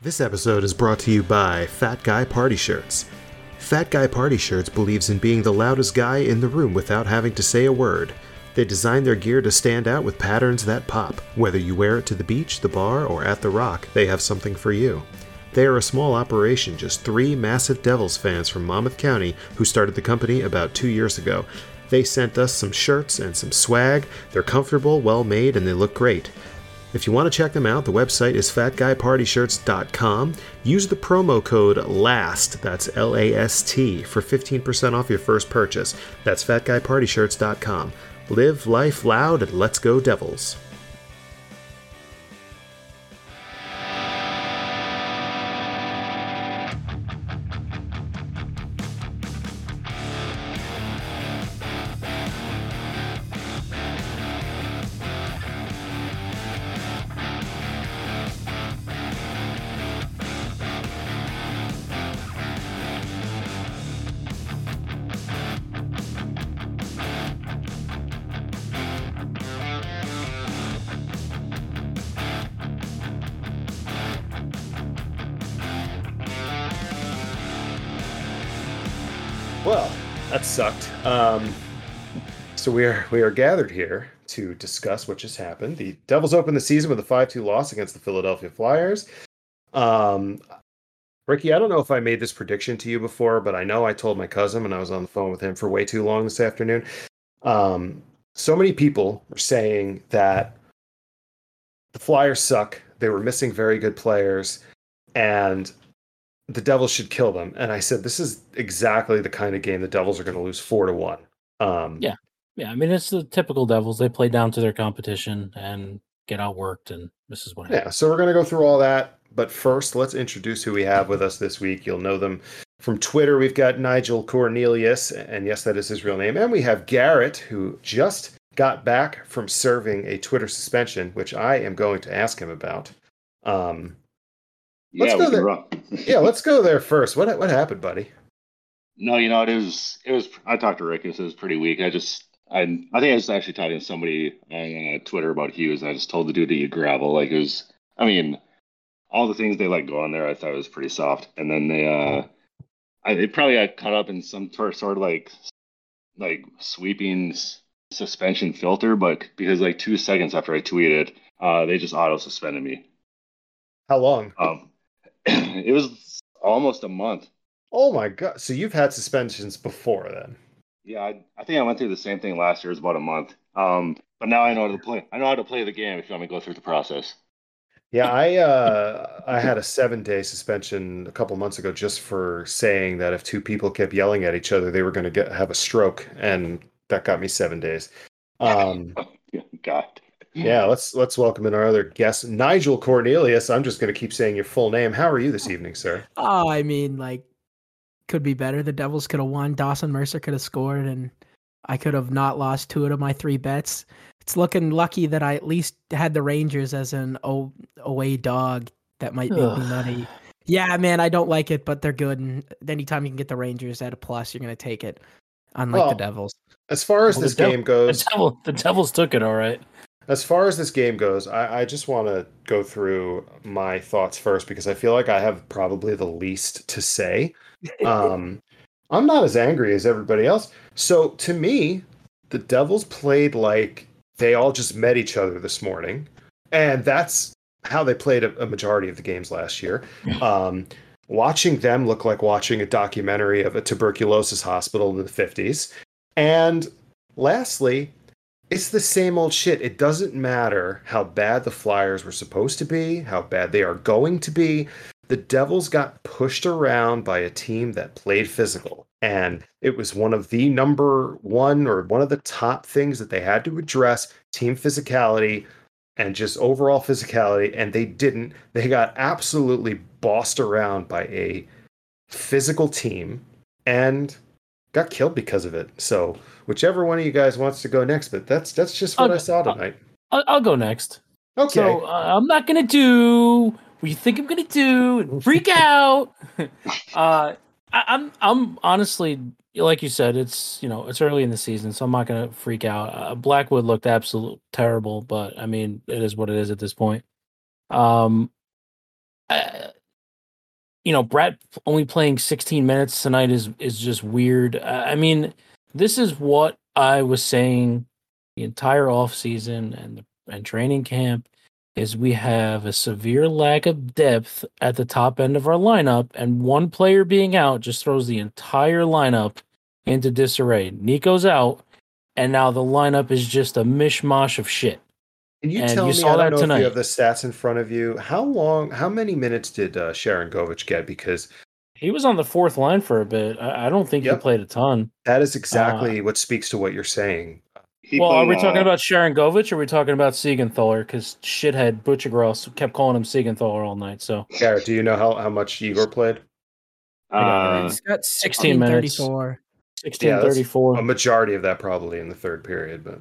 This episode is brought to you by Fat Guy Party Shirts. Fat Guy Party Shirts believes in being the loudest guy in the room without having to say a word. They design their gear to stand out with patterns that pop. Whether you wear it to the beach, the bar, or at the rock, they have something for you. They are a small operation, just three massive Devils fans from Monmouth County who started the company about two years ago. They sent us some shirts and some swag. They're comfortable, well made, and they look great. If you want to check them out, the website is fatguypartyshirts.com. Use the promo code LAST, that's L A S T, for 15% off your first purchase. That's fatguypartyshirts.com. Live life loud and let's go, Devils. We are gathered here to discuss what just happened. The Devils opened the season with a five-two loss against the Philadelphia Flyers. Um, Ricky, I don't know if I made this prediction to you before, but I know I told my cousin when I was on the phone with him for way too long this afternoon. Um, so many people were saying that the Flyers suck. They were missing very good players, and the Devils should kill them. And I said, this is exactly the kind of game the Devils are going to lose four to one. Um, Yeah. Yeah, I mean it's the typical Devils. They play down to their competition and get outworked, and this is what Yeah, happens. so we're going to go through all that. But first, let's introduce who we have with us this week. You'll know them from Twitter. We've got Nigel Cornelius, and yes, that is his real name. And we have Garrett, who just got back from serving a Twitter suspension, which I am going to ask him about. Um, Let's yeah, go we there. can yeah, let's go there first. What what happened, buddy? No, you know, it was it was. I talked to Rick. And it was pretty weak. I just, I, I think I was actually talking to somebody on uh, Twitter about Hughes. And I just told the dude to eat gravel. Like it was. I mean, all the things they let go on there, I thought was pretty soft. And then they, uh, I they probably got caught up in some sort sort of like, like sweeping suspension filter, but because like two seconds after I tweeted, uh, they just auto suspended me. How long? Um, it was almost a month. Oh my god! So you've had suspensions before then? Yeah, I, I think I went through the same thing last year. It was about a month. Um, but now I know how to play. I know how to play the game. If you want me to go through the process. Yeah, I uh, I had a seven day suspension a couple months ago just for saying that if two people kept yelling at each other, they were going to get have a stroke, and that got me seven days. Um, God. yeah, let's let's welcome in our other guest, Nigel Cornelius. I'm just going to keep saying your full name. How are you this evening, sir? Oh, I mean, like, could be better. The Devils could have won. Dawson Mercer could have scored, and I could have not lost two out of my three bets. It's looking lucky that I at least had the Rangers as an o- away dog. That might make me Ugh. nutty. Yeah, man, I don't like it, but they're good. And anytime you can get the Rangers at a plus, you're gonna take it. Unlike Well, the Devils. As far as Well, this the Dev- game The, goes, Devil, the Devils took it all right. As far as this game goes, I, I just want to go through my thoughts first because I feel like I have probably the least to say. Um, I'm not as angry as everybody else. So to me, the Devils played like they all just met each other this morning, and that's how they played a, a majority of the games last year. Um, watching them look like watching a documentary of a tuberculosis hospital in the 50s. And lastly, it's the same old shit. It doesn't matter how bad the Flyers were supposed to be, how bad they are going to be. The Devils got pushed around by a team that played physical. And it was one of the number one or one of the top things that they had to address team physicality and just overall physicality. And they didn't. They got absolutely bossed around by a physical team and got killed because of it. So whichever one of you guys wants to go next, but that's that's just what I'll I saw tonight. I'll, I'll go next. Okay. So uh, I'm not gonna do what you think I'm gonna do. and Freak out. uh, I, I'm I'm honestly like you said, it's you know it's early in the season, so I'm not gonna freak out. Uh, Blackwood looked absolute terrible, but I mean it is what it is at this point. Um, I, you know, Brett only playing 16 minutes tonight is is just weird. Uh, I mean, this is what I was saying the entire off season and and training camp is we have a severe lack of depth at the top end of our lineup, and one player being out just throws the entire lineup into disarray. Nico's out, and now the lineup is just a mishmash of shit. Can you And tell you me? saw I don't that know if you have the stats in front of you. How long? How many minutes did uh, Sharangovich get? Because He was on the fourth line for a bit. I, I don't think Yep. he played a ton. that is exactly what speaks to what you're saying. Well, are we uh, talking about Sharangovich or are we talking about Siegenthaler? Because shithead Butchergross kept calling him Siegenthaler all night. So, Garrett, do you know how, how much Igor played? Uh, it's got 16 minutes. 1634. Yeah, a majority of that probably in the third period, but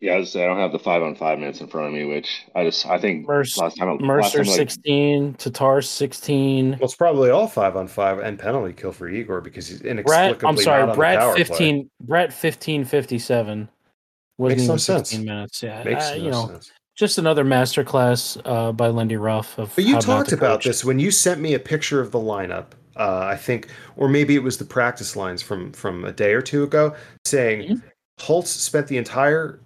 yeah, I, was, I don't have the five on five minutes in front of me, which I just I think Mercer, last time Mercer like, 16, Tatar 16. Well, it's probably all five on five and penalty kill for Igor because he's inexplicably. Brett, I'm sorry, Brett 15, play. Brett 1557. Wasn't Makes some 16 sense. minutes. Yeah, Makes no you know, sense. just another masterclass uh, by Lindy Ruff. Of but you talked about coach. this when you sent me a picture of the lineup. Uh, I think, or maybe it was the practice lines from from a day or two ago, saying mm-hmm. Holtz spent the entire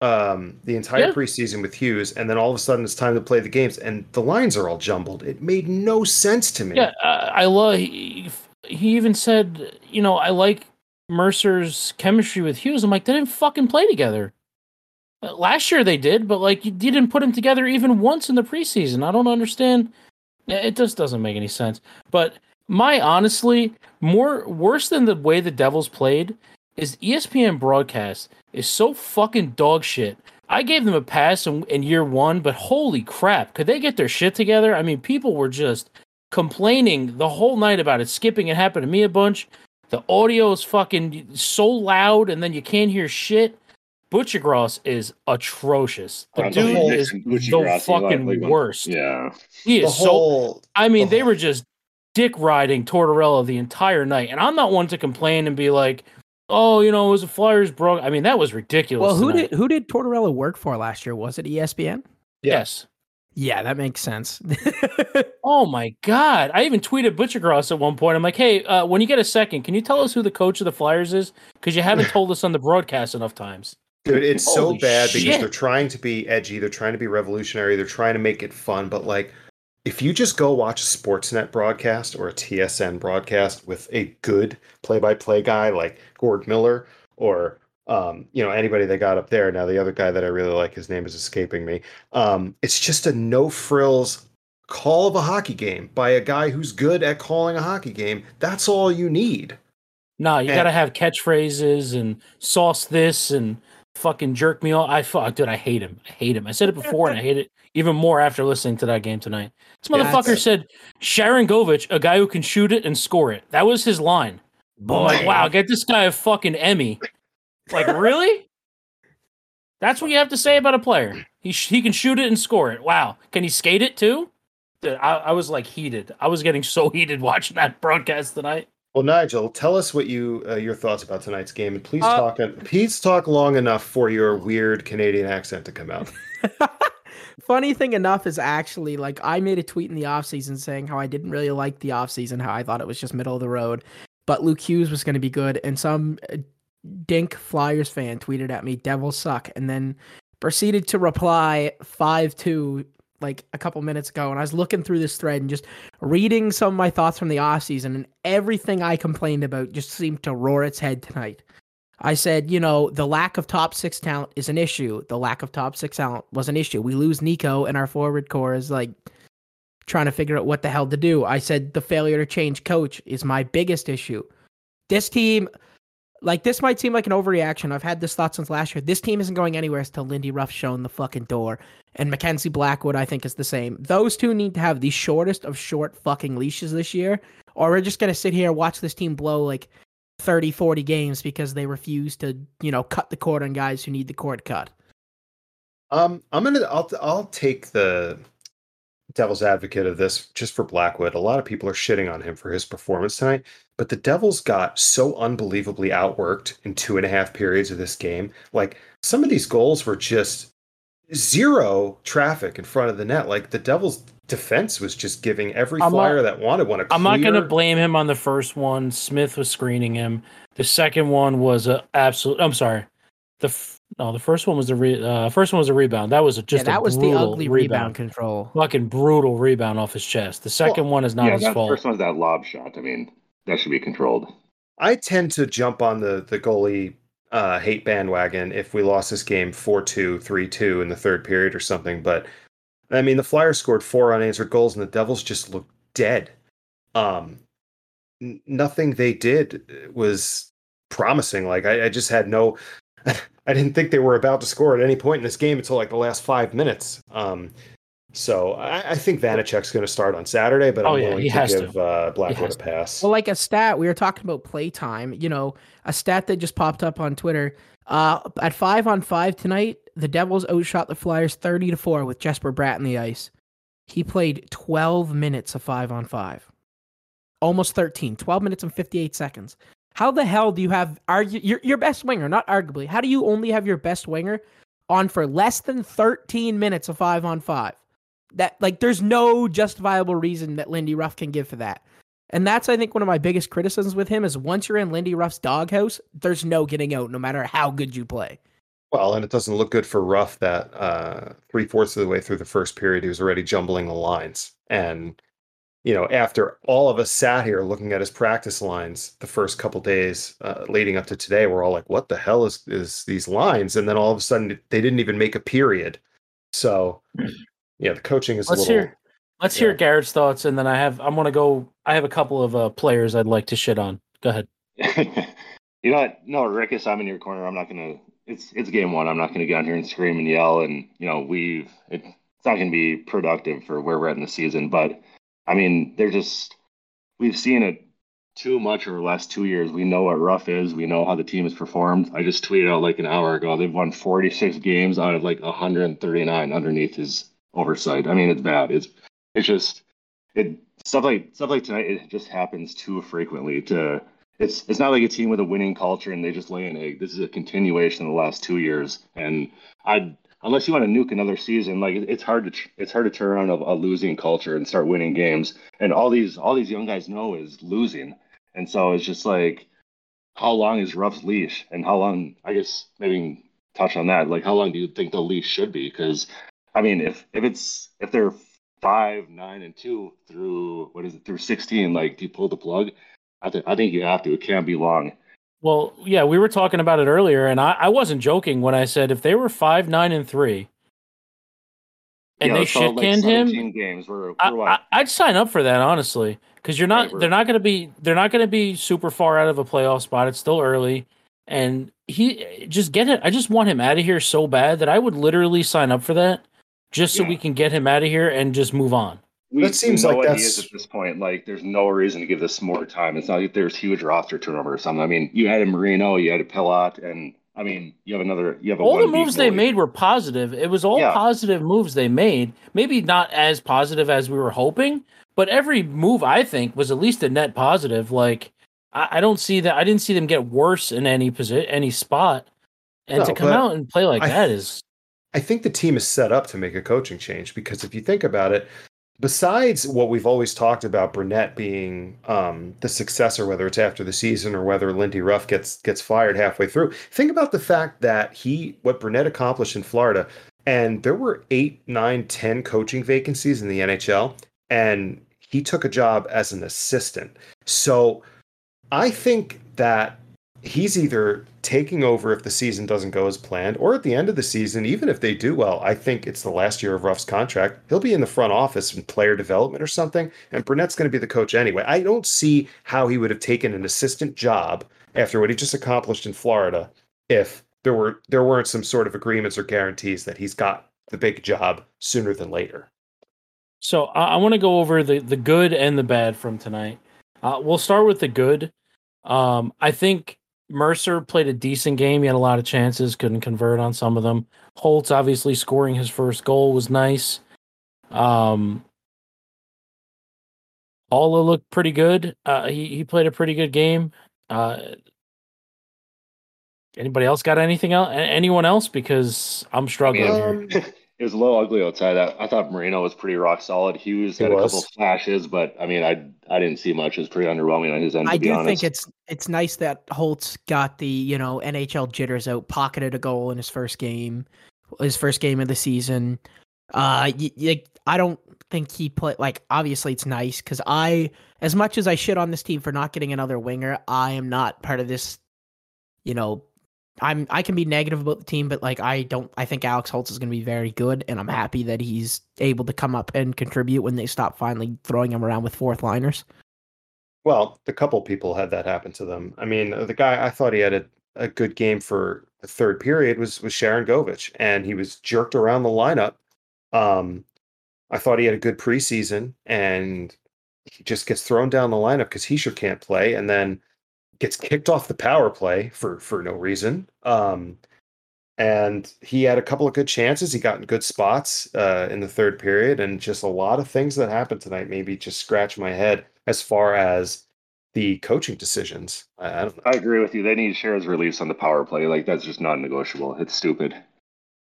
um, the entire yeah. preseason with Hughes, and then all of a sudden it's time to play the games, and the lines are all jumbled. It made no sense to me. Yeah, uh, I love. He, he even said, you know, I like Mercer's chemistry with Hughes. I'm like, they didn't fucking play together. Uh, Last year they did, but like you didn't put them together even once in the preseason. I don't understand. It just doesn't make any sense. But my honestly, more worse than the way the Devils played is ESPN broadcast is so fucking dog shit. I gave them a pass in, in year one, but holy crap, could they get their shit together? I mean, people were just complaining the whole night about it skipping. It happened to me a bunch. The audio is fucking so loud, and then you can't hear shit. Butchergross is atrocious. The uh, dude whole is the Grassi, like, fucking like, worst. Yeah, He the is so. whole I mean, the they whole- were just dick riding Tortorella the entire night, and I'm not one to complain and be like, "Oh, you know, it was a Flyers broke." I mean, that was ridiculous. Well, who tonight. did who did Tortorella work for last year? Was it ESPN? Yes. Yeah, that makes sense. Oh my god! I even tweeted Butchergross at one point. I'm like, "Hey, uh, when you get a second, can you tell us who the coach of the Flyers is? Because you haven't told us on the broadcast enough times." Dude, it's so Holy bad because they're trying to be edgy, they're trying to be revolutionary, they're trying to make it fun, but like if you just go watch a Sportsnet broadcast or a TSN broadcast with a good play-by-play guy like Gord Miller or um, you know anybody they got up there. Now the other guy that I really like, his name is escaping me. Um, it's just a no frills call of a hockey game by a guy who's good at calling a hockey game. That's all you need. Nah, you And- gotta have catchphrases and sauce this and fucking jerk me off. I fuck, dude, I hate him. I hate him. I said it before, and I hate it even more after listening to that game tonight. This motherfucker it's- said Sharangovich, a guy who can shoot it and score it. That was his line. I'm like, Boy. wow, get this guy a fucking Emmy. Like, really? That's what you have to say about a player. He sh- he can shoot it and score it. Wow, can he skate it too? Dude, I, I was like heated. I was getting so heated watching that broadcast tonight. Well, Nigel, tell us what you uh, your thoughts about tonight's game, and please Uh, talk please talk long enough for your weird Canadian accent to come out. Funny thing enough is actually like I made a tweet in the offseason saying how I didn't really like the offseason, how I thought it was just middle of the road, but Luke Hughes was going to be good. And some uh, dink Flyers fan tweeted at me, Devils suck, and then proceeded to reply 5 2 like a couple minutes ago. And I was looking through this thread and just reading some of my thoughts from the offseason, and everything I complained about just seemed to roar its head tonight. I said, you know, the lack of top six talent is an issue. The lack of top six talent was an issue. We lose Nico, and our forward core is like trying to figure out what the hell to do. I said the failure to change coach is my biggest issue. This team, like, this might seem like an overreaction. I've had this thought since last year. This team isn't going anywhere until Lindy Ruff's shown the fucking door. And Mackenzie Blackwood, I think, is the same. Those two need to have the shortest of short fucking leashes this year, or we're just to sit here and watch this team blow like 30, 40 games because they refuse to, you know, cut the cord on guys who need the cord cut. Um, I'm gonna I'll I'll take the devil's advocate of this just for Blackwood. A lot of people are shitting on him for his performance tonight, but the Devils got so unbelievably outworked in two and a half periods of this game. Like some of these goals were just zero traffic in front of the net. Like the Devils defense was just giving every I'm not- flyer that wanted one. A I'm not going to blame him on the first one. Smith was screening him. The second one was a absolute. I'm sorry. The f- no, the first one was a re, uh, first one was a rebound. That was a, Yeah, just a that was the ugly rebound control. Fucking brutal rebound off his chest. The second one is not yeah, his that fault. first one's that lob shot. I mean, that should be controlled. I tend to jump on the the goalie uh, hate bandwagon if we lost this game 4-2, 3-2 in the third period or something. But I mean, the Flyers scored four unanswered goals, and the Devils just looked dead. Um, n- nothing they did was promising. Like I, I just had no. I didn't think they were about to score at any point in this game until like the last five minutes. Um, so I, I think Vanecek's going to start on Saturday, but I'm Oh, yeah, willing he to has to. give uh, Blackwood a pass. Well, like a stat, we were talking about playtime. You know, a stat that just popped up on Twitter. Uh, at five on five tonight, the Devils outshot the Flyers thirty to four with Jesper Bratt on the ice. He played twelve minutes of five on five, almost 13, 12 minutes and fifty eight seconds. How the hell do you have argue your your best winger? Not arguably. How do you only have your best winger on for less than thirteen minutes of five on five? That like, there's no justifiable reason that Lindy Ruff can give for that. And that's, I think, one of my biggest criticisms with him is once you're in Lindy Ruff's doghouse, there's no getting out, no matter how good you play. Well, and it doesn't look good for Ruff that uh, three fourths of the way through the first period, he was already jumbling the lines. And, you know, after all of us sat here looking at his practice lines the first couple days uh, leading up to today, we're all like, what the hell is, is these lines? And then all of a sudden, they didn't even make a period. So, yeah, the coaching is Let's a little. hear. Let's hear. Garrett's thoughts, and then I have. I'm gonna go. I have a couple of uh, players I'd like to shit on. Go ahead. you know what? No, Rickus, I'm in your corner. I'm not gonna. It's it's game one. I'm not gonna get on here and scream and yell. And you know, we've it, it's not gonna be productive for where we're at in the season. But I mean, they're just we've seen it too much over the last two years. We know what rough is. We know how the team has performed. I just tweeted out like an hour ago. They've won 46 games out of like 139 underneath his oversight. I mean, it's bad. It's it's just it stuff like stuff like tonight. It just happens too frequently to it's it's not like a team with a winning culture and they just lay an egg. This is a continuation of the last two years, and I unless you want to nuke another season, like it's hard to tr- it's hard to turn around a, a losing culture and start winning games. And all these all these young guys know is losing, and so it's just like how long is Ruff's leash, and how long I guess maybe touch on that. Like how long do you think the leash should be? Because I mean, if if it's if they're five, nine, and two through what is it through sixteen, like do you pull the plug? I think I think you have to. It can't be long. Well, yeah, we were talking about it earlier, and I, I wasn't joking when I said if they were five, nine, and three, and Yeah, they let's call it, shit like, canned him, 17 games. We're, we're I, I'd sign up for that honestly, because you're not. Right, we're- they're not going to be. They're not going to be super far out of a playoff spot. It's still early, and he just get it. I just want him out of here so bad that I would literally sign up for that, just so Yeah. we can get him out of here and just move on. We, that seems we know like what he that's- is at this point. Like, there's no reason to give this more time. It's not like there's huge roster turnover or something. I mean, you added Marino, you added Palat, and I mean, you have another. You have a all the moves they made were positive. It was all Yeah. positive moves they made. Maybe not as positive as we were hoping, but every move I think was at least a net positive. Like I, I don't see that. I didn't see them get worse in any position, any spot, and No, to come out and play like I- that is I think the team is set up to make a coaching change because if you think about it, besides what we've always talked about Brunette being um, the successor, whether it's after the season or whether Lindy Ruff gets gets fired halfway through, think about the fact that he what Brunette accomplished in Florida, and there were eight, nine, ten coaching vacancies in the NHL, and he took a job as an assistant. So I think that he's either taking over if the season doesn't go as planned, or at the end of the season, even if they do well, I think it's the last year of Ruff's contract. He'll be in the front office in player development or something, and Brunette's going to be the coach anyway. I don't see how he would have taken an assistant job after what he just accomplished in Florida if there were there weren't some sort of agreements or guarantees that he's got the big job sooner than later. So I, I want to go over the the good and the bad from tonight. Uh, we'll start with the good. Um, I think Mercer played a decent game. He had a lot of chances, couldn't convert on some of them. Holtz obviously scoring his first goal was nice. Um, Haula looked pretty good. Uh, he he played a pretty good game. Uh, anybody else got anything else? Anyone else? Because I'm struggling here. Um, it was a little ugly outside. I, I thought Marino was pretty rock solid. Hughes He had a was. couple flashes, but I mean, I I didn't see much. It was pretty underwhelming on his end. To be honest. I do honest. think it's it's nice that Holtz got the you know NHL jitters out, pocketed a goal in his first game, his first game of the season. Uh, y- y- I don't think he played like obviously it's nice because I as much as I shit on this team for not getting another winger, I am not part of this. You know, I'm I can be negative about the team, but like I don't I think Alex Holtz is going to be very good, and I'm happy that he's able to come up and contribute when they stop finally throwing him around with fourth liners. Well, the couple people had that happen to them. I mean, the guy I thought he had a, a good game for the third period was was Sharangovich, and he was jerked around the lineup. Um, I thought he had a good preseason, and he just gets thrown down the lineup because he sure can't play, and then gets kicked off the power play for for no reason. Um, and he had a couple of good chances. He got in good spots uh, in the third period, and just a lot of things that happened tonight. Maybe just scratch my head as far as the coaching decisions. I, I don't know. I agree with you. They need Cher's release on the power play. Like that's just non-negotiable. It's stupid.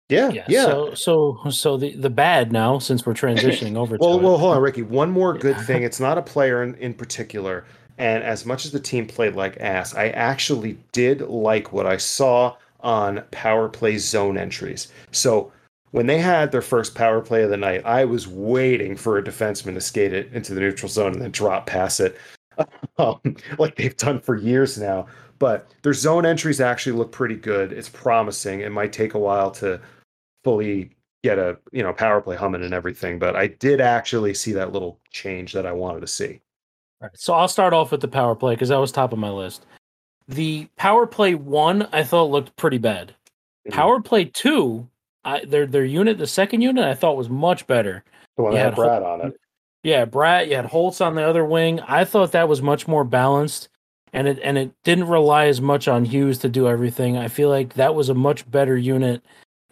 Yeah, Yeah. yeah. So so so the the bad now since we're transitioning over well, to well, it. hold on, Ricky. One more good Yeah. thing. It's not a player in, in particular. And as much as the team played like ass, I actually did like what I saw on power play zone entries. So when they had their first power play of the night, I was waiting for a defenseman to skate it into the neutral zone and then drop past it, um, like they've done for years now. But their zone entries actually look pretty good. It's promising. It might take a while to fully get a you know power play humming and everything, but I did actually see that little change that I wanted to see. Right, so I'll start off with the power play because that was top of my list. The power play one I thought looked pretty bad. Mhm. Power play two, I, their their unit, the second unit, I thought was much better. The one that had Bratt on it. Yeah, Bratt, you had Holtz on the other wing. I thought that was much more balanced, and it and it didn't rely as much on Hughes to do everything. I feel like that was a much better unit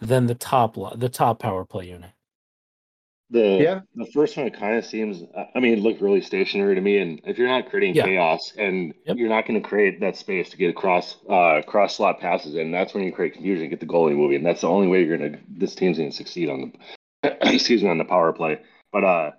than the top the top power play unit. The Yeah. the first one it kind of seems. I mean, it looked really stationary to me. And if you're not creating Yeah. chaos and Yep. you're not going to create that space to get across uh, cross slot passes, and that's when you create confusion, get the goalie moving. And that's the only way you're gonna. This team's gonna succeed on the excuse me on the power play. But uh,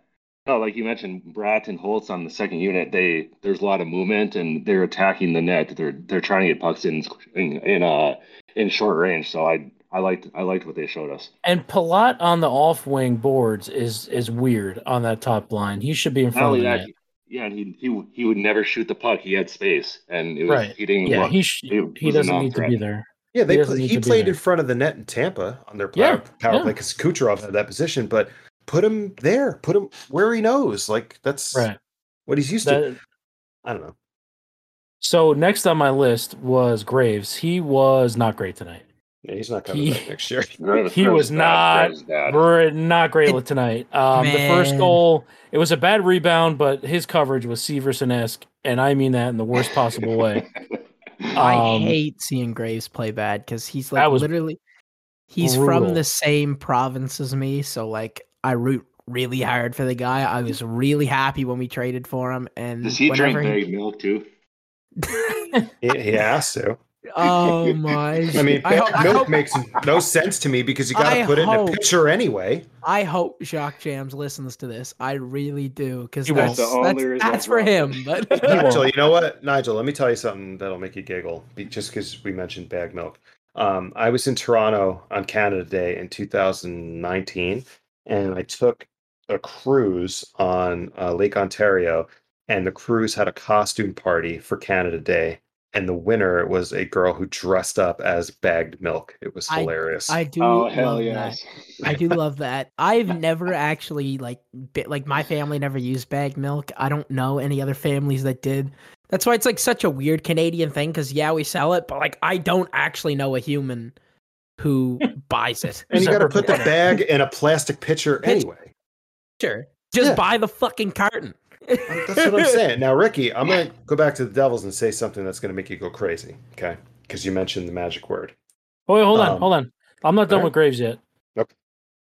no, like you mentioned, Bratt and Holtz on the second unit. They there's a lot of movement and they're attacking the net. They're they're trying to get pucks in in, in uh in short range. So I I liked I liked what they showed us. And Palat on the off wing boards is is weird on that top line. He should be in front of the that, net. he- yeah, and he he he would never shoot the puck. He had space, and it was Right. he didn't Yeah, look. he sh- he doesn't need to be there. Yeah, they He pl- he played in front of the net in Tampa on their Yeah, power, power yeah. play because Kucherov had that position, but put him there, put him where he knows. Like that's Right. what he's used to. I don't know. so next on my list was Graves. He was not great tonight. Yeah, he's not coming He- back next year. He was not Graves is bad. We're not great It- with tonight. Um, the first goal, it was a bad rebound, but his coverage was Severson esque, and I mean that in the worst possible way. I Um, hate seeing Graves play bad because he's like literally he's brutal. from the same province as me, so like I root really hard for the guy. I was really happy when we traded for him, and Does he drink whenever bagged milk too? he, he has to. Oh my! I mean, I, ho- I milk hope, makes no sense to me because you got to I put it in a hope- pitcher anyway. I hope Jacques Jams listens to this. I really do because He that's that's, that's for him. this. But won't. Nigel, you know what, Nigel? Let me tell you something that'll make you giggle, just because we mentioned bag milk. Um, I was in Toronto on Canada Day in 2019, and I took a cruise on uh, Lake Ontario, and the cruise had a costume party for Canada Day, and the winner was a girl who dressed up as bagged milk. It was hilarious. I do Oh hell love that. yes! I do love that. I've never actually like bit, like my family never used bagged milk. I don't know any other families that did. That's why it's like such a weird Canadian thing because yeah, we sell it, but like I don't actually know a human who buys it. and you got to put the bag in a plastic pitcher anyway. Sure, just Yeah. buy the fucking carton. That's what I'm saying. Now, Ricky, I'm going to go back to the Devils and say something that's going to make you go crazy. Okay. Because you mentioned the magic word. Oh, wait, hold on, Um, hold on. I'm not done alright. with Graves yet. Okay.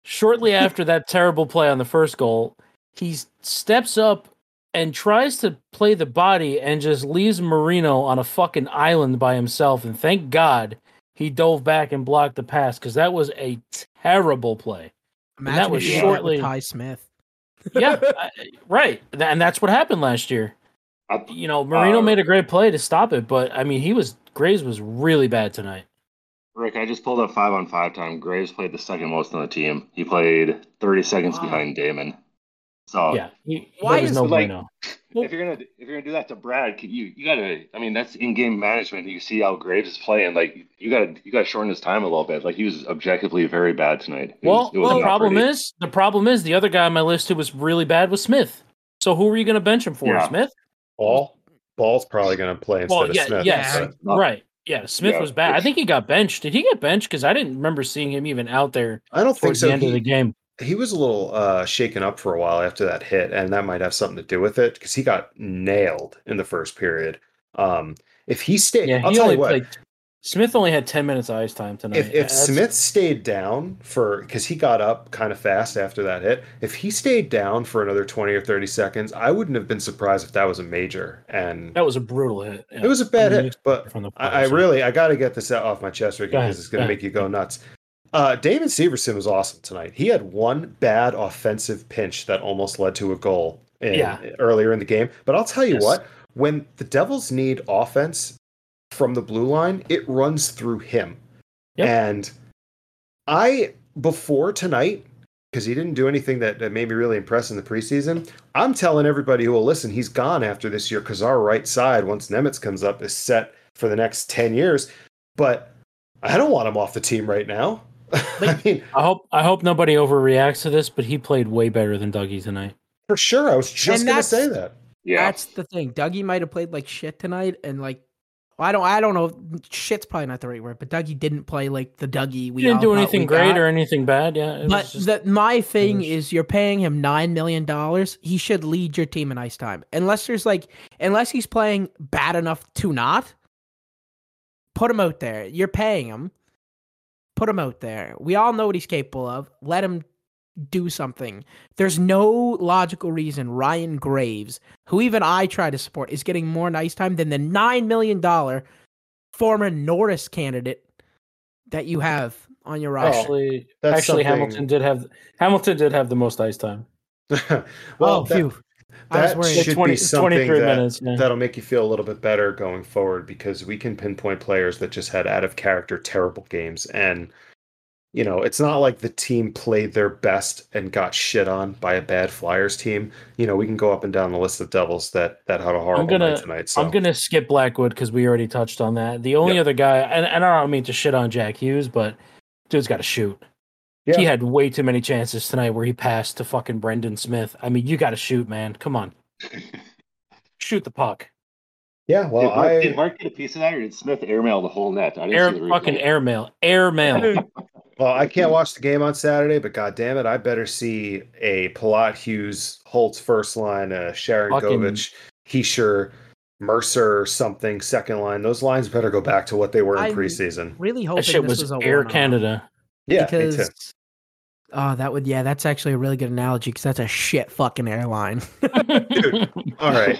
Shortly after that terrible play on the first goal, he steps up and tries to play the body and just leaves Marino on a fucking island by himself. And thank God he dove back and blocked the pass because that was a terrible play. Imagine that was if you did with shortly- Ty Smith. Yeah, I- right. And that's what happened last year. I- You know, Marino Uh, made a great play to stop it, but I mean, he was Graves was really bad tonight. Rick, I just pulled up five on five time. Graves played the second most on the team. He played 30 seconds Wow. behind Damon. So Yeah, he, Why there was is- no like- bueno. if you're gonna if you're gonna do that to Brad, could you you gotta I mean that's in game management. You see how Graves is playing. Like you gotta you gotta shorten his time a little bit. Like he was objectively very bad tonight. It Well, was- was well, the problem pretty. is the problem is the other guy on my list who was really bad was Smith. So who are you going to bench him for, Yeah. Smith? Bahl, Bahl's probably going to play instead Well, of Smith. yes, but- No. right. Yeah, Smith Yeah, was bad. I think he got benched. Did he get benched? Because I didn't remember seeing him even out there I don't think towards so. the end of the game. He was a little uh, shaken up for a while after that hit, and that might have something to do with it because he got nailed in the first period. Um, if he stayed, Yeah, I'll he tell only you what. played. Smith only had ten minutes of ice time tonight. if if Smith stayed down for because he got up kind of fast after that hit, if he stayed down for another twenty or thirty seconds, I wouldn't have been surprised if that was a major. And that was a brutal hit. yeah. it was a bad I mean, hit, but I, I really I got to get this out off my chest, Go because it's going to make you go nuts. Uh, David Severson was awesome tonight. He had one bad offensive pinch that almost led to a goal in, Yeah. earlier in the game. But I'll tell you Yes. what, when the Devils need offense from the blue line, it runs through him. Yep. And I before tonight, because he didn't do anything that, that made me really impressed in the preseason. I'm telling everybody who will listen, he's gone after this year because our right side, once Nemec comes up, is set for the next 10 years. But I don't want him off the team right now. I mean, I hope I hope nobody overreacts to this, but he played way better than Dougie tonight. for sure. I was just And going to say that. Yeah. That's the thing. Dougie might have played like shit tonight, and like I don't, I don't know. Shit's probably not the right word, but Dougie didn't play like the Dougie we He didn't all do anything great got. or anything bad. Yeah, it But was just, the, my thing was- is, you're paying him nine million dollars. He should lead your team in ice time, unless there's like, unless he's playing bad enough to not. Put him out there. You're paying him. Put him out there. We all know what he's capable of. Let him do something. There's no logical reason Ryan Graves, who even I try to support, is getting more nice time than the nine million dollar former Norris candidate that you have on your roster. actually that's actually something- Hamilton did have Hamilton did have the most ice time. well, oh, that, phew. I was that worried. Should 20 be something 23 that, minutes, yeah. that'll make you feel a little bit better going forward because we can pinpoint players that just had out of character terrible games and you know it's not like the team played their best and got shit on by a bad flyers team you know we can go up and down the list of devils that that had a horrible gonna- night tonight so I'm gonna skip Blackwood because we already touched on that. The only Yep. other guy, and, and I don't mean to shit on Jack Hughes, but dude's got to shoot. Yeah. He had way too many chances tonight where he passed to fucking Brendan Smith. I mean, you got to shoot, man. Come on, shoot the puck. yeah well did, Mark, i did Mark get a piece of that, or did Smith airmail the whole net? I didn't Air see the fucking airmail, airmail. well i can't watch the game on saturday but god damn it i better see a palat hughes holtz first line uh sharon Fucking- govich hischier mercer something second line those lines better go back to what they were in I'm- preseason really hoping that shit this was, was a Air one-off. Canada. Yeah me because too. oh that would yeah that's actually a really good analogy because that's a shit fucking airline Dude, All right,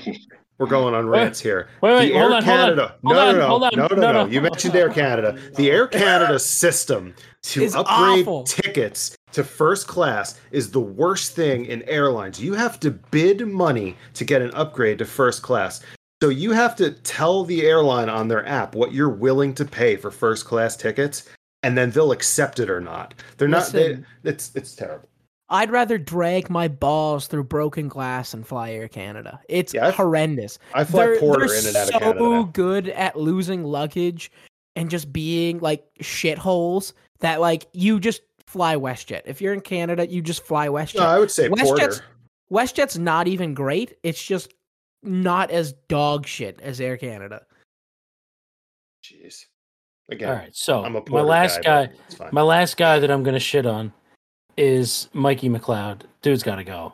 we're going on rants here. Wait, wait, the hold Air on, hold on, Canada. hold no, on, no, hold no, on. no, no, No, no. no. You mentioned Air Canada. The Air Canada system to It's upgrade awful. tickets to first class is the worst thing in airlines. You have to bid money to get an upgrade to first class. So you have to tell the airline on their app what you're willing to pay for first class tickets, and then they'll accept it or not. They're not. They, Listen. it's it's terrible. i'd rather drag my balls through broken glass and fly air canada it's Yeah, horrendous I fly they're, Porter they're in and out so of Canada. now. good at losing luggage and just being like shitholes that like you just fly westjet if you're in canada you just fly westjet No, I would say WestJet's- Porter. WestJet's not even great. It's just not as dog shit as Air Canada. Jeez. Again, All right, so I'm a my last guy. guy, but it's fine. my last guy that I'm gonna shit on is Mikey McLeod. Dude's got to go.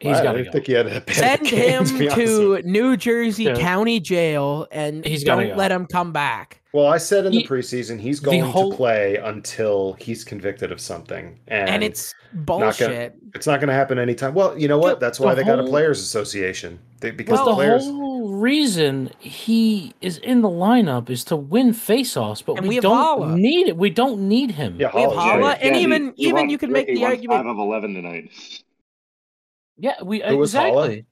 He's Wow, I got to go. think he had a Send game, him be honest with to. New Jersey Yeah. County Jail and He's gotta don't go. let him come back. Well, I said in the He- preseason he's going whole- to play until he's convicted of something, and, And, it's not bullshit. It's not going to happen anytime. Well, you know what? The- That's why the they got a players' association. They, because But the the players. whole reason he is in the lineup is to win faceoffs, but And we, we don't Haula. need it. We don't need him. Yeah, We have Haula, Haula, yeah, and he- even he even won- you can make the argument. Five of eleven tonight. Yeah, we Who was Haula? exactly.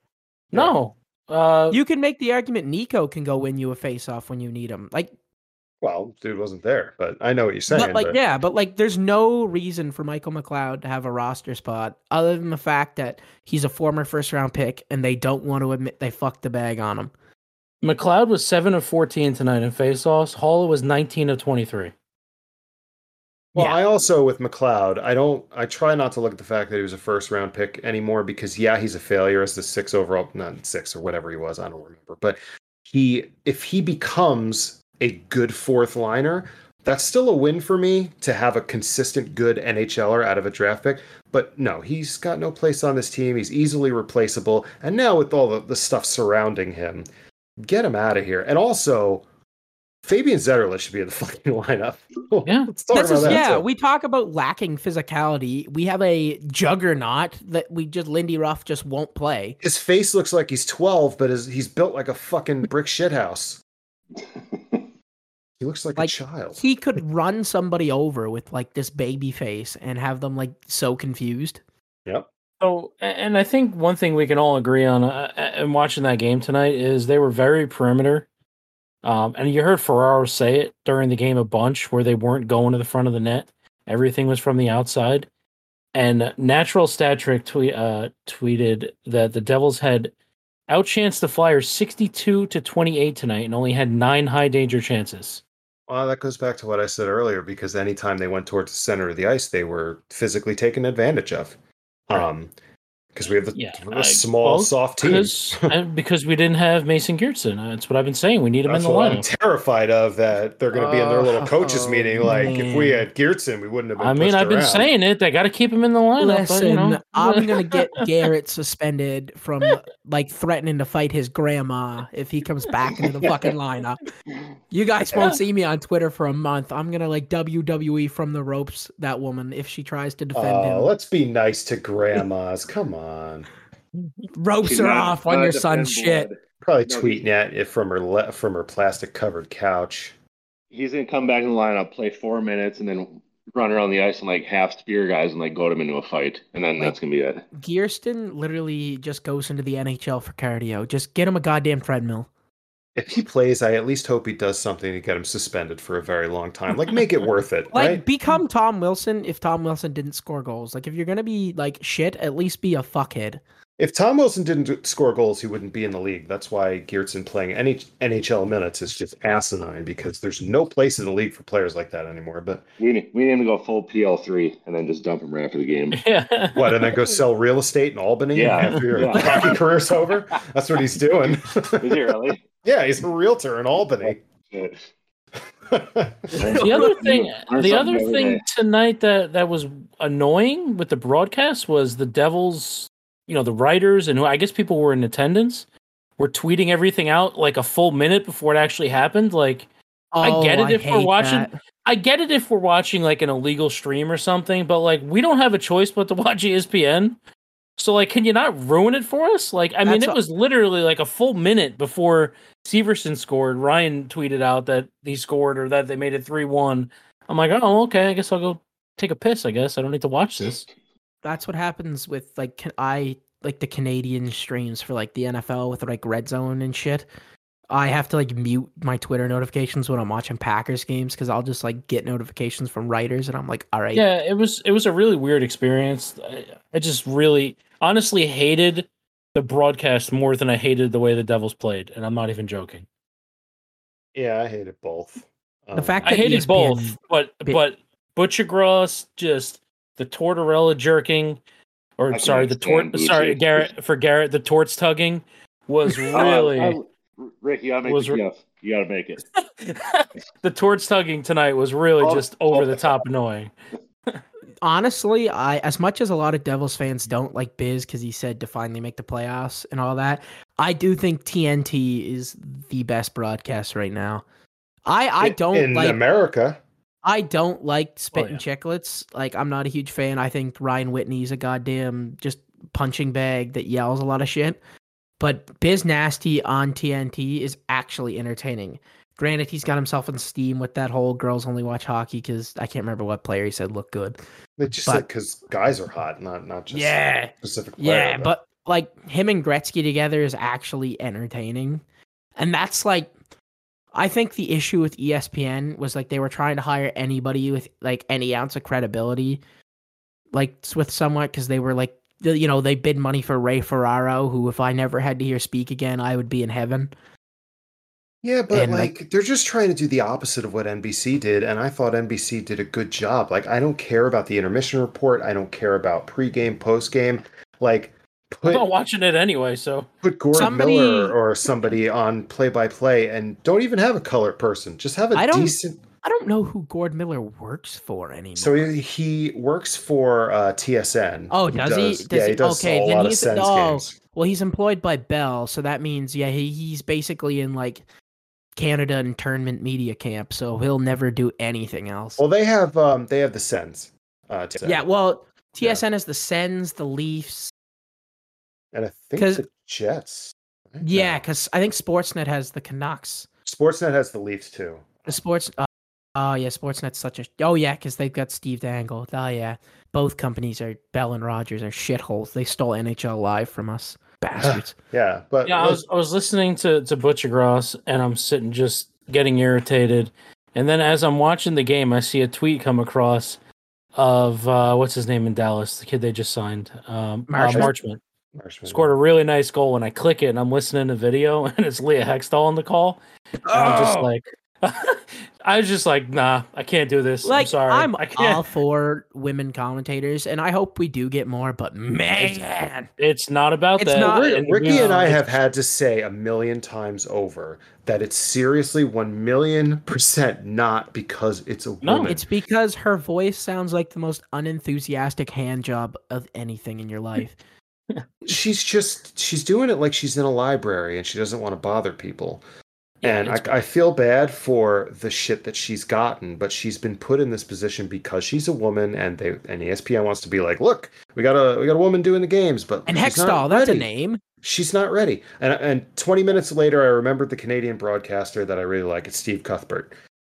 No, uh, You can make the argument Nico can go win you a faceoff when you need him. Like, Well, dude wasn't there, but I know what you're saying. but like, but- yeah, but like, there's no reason for Michael McLeod to have a roster spot other than the fact that he's a former first round pick and they don't want to admit they fucked the bag on him. McLeod was seven of fourteen tonight in faceoffs. Haula was nineteen of twenty-three. Well, Yeah. I also with McLeod, I don't. I try not to look at the fact that he was a first round pick anymore because yeah, he's a failure as the six overall, not six or whatever he was. I don't remember, but he if he becomes a good fourth liner, that's still a win for me to have a consistent good NHLer out of a draft pick. But no, he's got no place on this team. He's easily replaceable, and now with all the, the stuff surrounding him, get him out of here. And also. Fabian Zetterlund should be in the fucking lineup. Yeah. Let's talk This about is, that. yeah, too. we talk about lacking physicality. We have a juggernaut that we just Lindy Ruff just won't play. His face looks like he's 12, but his, he's built like a fucking brick shithouse. He looks like, Like, a child. He could run somebody over with like this baby face and have them like so confused. Yep. So, and I think one thing we can all agree on uh, uh, in watching that game tonight is they were very perimeter. Um, and you heard Ferraro say it during the game a bunch where they weren't going to the front of the net. Everything was from the outside. And Natural Stat Trick tweet, uh, tweeted that the Devils had outchanced the Flyers 62 to 28 tonight and only had nine high danger chances. Well, that goes back to what I said earlier because anytime they went towards the center of the ice, they were physically taken advantage of. Right. Um, because we have the, Yeah, a I- small, well, soft team. Because, and because we didn't have Mason Geertsen. Uh, That's what I've been saying. We need him That's in the what I'm lineup. terrified of. That they're going to be in their little coaches Oh, meeting. Like if we had Geertsen, we wouldn't have been. I mean, I've been around. saying it. They got to keep him in the lineup. but, you know. I'm gonna get Garrett suspended from like threatening to fight his grandma if he comes back into the fucking lineup. You guys won't see me on Twitter for a month. I'm gonna like WWE from the ropes that woman if she tries to defend Oh, him. let's be nice to grandmas. Come on. Ropes She's are not off on your son's shit. blood. Probably No, tweeting at it from her le- from her plastic covered couch. He's gonna come back in the lineup, play four minutes, and then run around the ice and like half spear guys and like goad him into a fight, and then that's gonna be it. Geertsen literally just goes into the NHL for cardio. Just get him a goddamn treadmill. If he plays, I at least hope he does something to get him suspended for a very long time. Like make it worth it, Like right? become Tom Wilson if Tom Wilson didn't score goals. Like if you're gonna be like shit, at least be a fuckhead. If Tom Wilson didn't score goals, he wouldn't be in the league. That's why Geertsen playing any NHL minutes is just asinine because there's no place in the league for players like that anymore. But We need, we need him to go full PL three and then just dump him right after the game. yeah. what, and then go sell real estate in Albany Yeah, after your yeah. hockey career's over? That's what he's doing. Is he really? Yeah, he's a realtor in Albany. The other thing, the other thing day. tonight that that was annoying with the broadcast was the Devils. You know, the writers and who I guess people were in attendance were tweeting everything out like a full minute before it actually happened. Like, I get Oh, it if we're watching- that. I get it if we're watching like an illegal stream or something, but like we don't have a choice but to watch ESPN. So like, can you not ruin it for us? Like, I mean, That's it a- was literally like a full minute before Severson scored. Ryan tweeted out that he scored or that they made it three one. I'm like, oh, okay. I guess I'll go take a piss. I guess I don't need to watch this. That's what happens with like can- I like the Canadian streams for like the NFL with like Red Zone and shit. I have to like mute my Twitter notifications when I'm watching Packers games because I'll just like get notifications from writers and I'm like, all right, Yeah, it was it was a really weird experience. I, I just really honestly hated the broadcast more than I hated the way the Devils played, and I'm not even joking. yeah, I hated both. The Um, fact I hated ESPN both, but bit- but Butcher Gross just the Tortorella jerking, or I sorry, the tort. stand Sorry, Garrett for Garrett, the torts tugging was really I- I- Rick, you gotta make Was the re- GIF. You gotta make it. the torts tugging tonight was really Oh, just over oh. the top annoying. Honestly, I as much as a lot of Devils fans don't like Biz because he said to finally make the playoffs and all that, I do think TNT is the best broadcast right now. I I don't in like America. I don't like spit Oh, and chicklets. Like I'm not a huge fan. I think Ryan Whitney's a goddamn just punching bag that yells a lot of shit. but Biz Nasty on TNT is actually entertaining. Granted, he's got himself in steam with that whole girls only watch hockey because I can't remember what player he said looked good. They just But- because guys are hot, not not just yeah, specific. Player, yeah, but like him and Gretzky together is actually entertaining. And that's like I think the issue with ESPN was like they were trying to hire anybody with like any ounce of credibility, like with somewhat because they were like you know they bid money for Ray Ferraro, who if I never had to hear speak again, I would be in heaven. Yeah, but And, like, like- they're just trying to do the opposite of what NBC did, and I thought NBC did a good job. Like I don't care about the intermission report. I don't care about pregame, postgame. Like I'm put not watching it anyway, so put Gordon Somebody- Miller or somebody on play by play, and don't even have a colored person. Just have a I don't- decent. I don't know who Gord Miller works for anymore. So he, he works for uh, TSN. Oh, does he? Does yeah, he he- does okay, a then lot of he's- Sens oh, games. Well, he's employed by Bell, so that means yeah, he, he's basically in like Canada internment media camp, so he'll never do anything else. Well, they have um they have the Sens. Uh, TSN. yeah, well, Yeah. TSN is the Sens, the Leafs. and I think the Jets. Yeah, because I think Sportsnet has the Canucks. Sportsnet has the Leafs too. The Sports. Uh, oh yeah, Sportsnet's such a. Oh yeah, because they've got Steve Dangle. Oh yeah, both companies are Bell and Rogers are shitholes. They stole NHL Live from us, bastards. Yeah, but yeah, I was I was listening to to Buccigross, and I'm sitting just getting irritated, and then as I'm watching the game, I see a tweet come across of uh, what's his name in Dallas, the kid they just signed, um, uh, Marchment? Marchment. Marshman. scored a really nice goal and I click it and I'm listening to video and it's Leah Hextall on the call. And I'm just Oh! like I was just like, nah, I can't do this. like I'm sorry. I'm I can't. all for women commentators, and I hope we do get more. But man, It's not about It's that. not- Rick- And, Ricky you and I have had to say a million times over that it's seriously one million percent not because it's a No, woman. it's because her voice sounds like the most unenthusiastic hand job of anything in your life. she's just she's doing it like she's in a library and she doesn't want to bother people. Yeah, and I, I feel bad for the shit that she's gotten, but she's been put in this position because she's a woman, and they and ESPN wants to be like, look, we got a we got a woman doing the games, but And Hextall, that's a name. She's not ready. And and 20 minutes later, I remembered the Canadian broadcaster that I really like. It's Steve Cuthbert.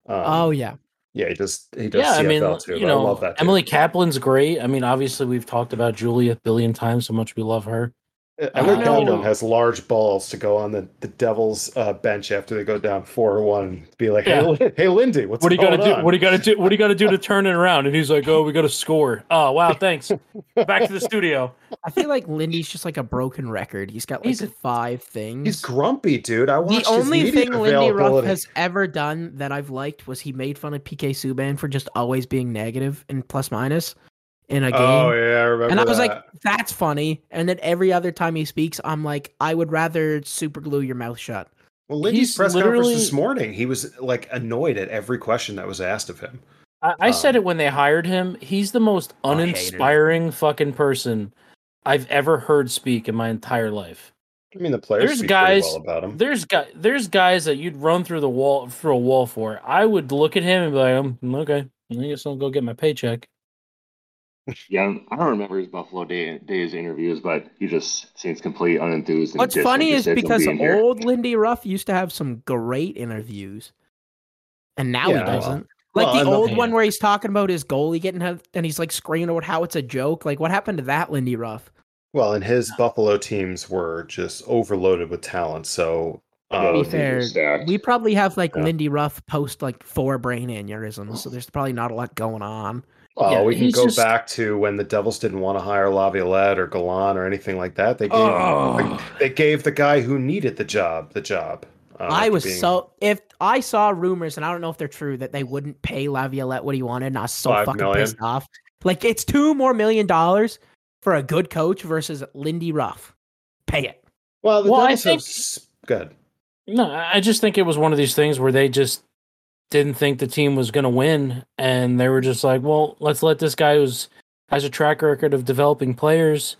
Um, oh yeah, yeah, he does. He does yeah, I CFL mean, too. you know, I love that. Emily Kaplan's great. I mean, obviously, we've talked about Julia a billion times, how much we love her. Emily Kaplan you know- has large balls to go on the, the Devils uh, bench after they go down four one. Be like, Yeah. hey, hey, Lindy, what's What do you got to do? What do you got to do? What do you got to do to turn it around? And he's like, "Oh, we got to score." Oh, wow, thanks. Back to the studio. I feel like Lindy's just like a broken record. He's got like He's a- five things. He's grumpy, dude. I the only his thing Lindy Ruff has ever done that I've liked was he made fun of PK Subban for just always being negative and plus minus in a game. Oh yeah, I remember. and I was like, that's funny. And then every other time he speaks, I'm like, I would rather super glue your mouth shut. well, Lindy's he's press conference this morning, he was like annoyed at every question that was asked of him. I, I said Um, it when they hired him. He's the most I hated him. uninspiring fucking person I've ever heard speak in my entire life. I mean, the players There's speak guys- well about him. There's guy, there's guys that you'd run through the wall through a wall for. I would look at him and be like, um, okay, I guess I'll go get my paycheck. Yeah, I don't remember his Buffalo Day, Days interviews, but he just seems complete unenthused. and What's funny is because being here. old Lindy Ruff used to have some great interviews, and now Yeah, he doesn't. Like well, the love- old one Yeah. where he's talking about his goalie getting hit, and he's like screaming about how it's a joke. Like, what happened to that Lindy Ruff? Well, and his Buffalo teams were just overloaded with talent. So, Yeah, To um, be those fair, we probably have like Yeah. Lindy Ruff post like four brain aneurysms, so there's probably not a lot going on. Well, Yeah, we can go just- back to when the Devils didn't want to hire Laviolette or Gallant or anything like that. They gave Oh. they gave the guy who needed the job the job. uh, I was being- so if I saw rumors, and I don't know if they're true, that they wouldn't pay Laviolette what he wanted, and I was so Five fucking million. pissed off. Like it's two more million dollars for a good coach versus Lindy Ruff. Pay it. well. The Well, I Devils have think- s- good. No, I I just think it was one of these things where they just didn't think the team was going to win, and they were just like, "Well, let's let this guy who's has a track record of developing players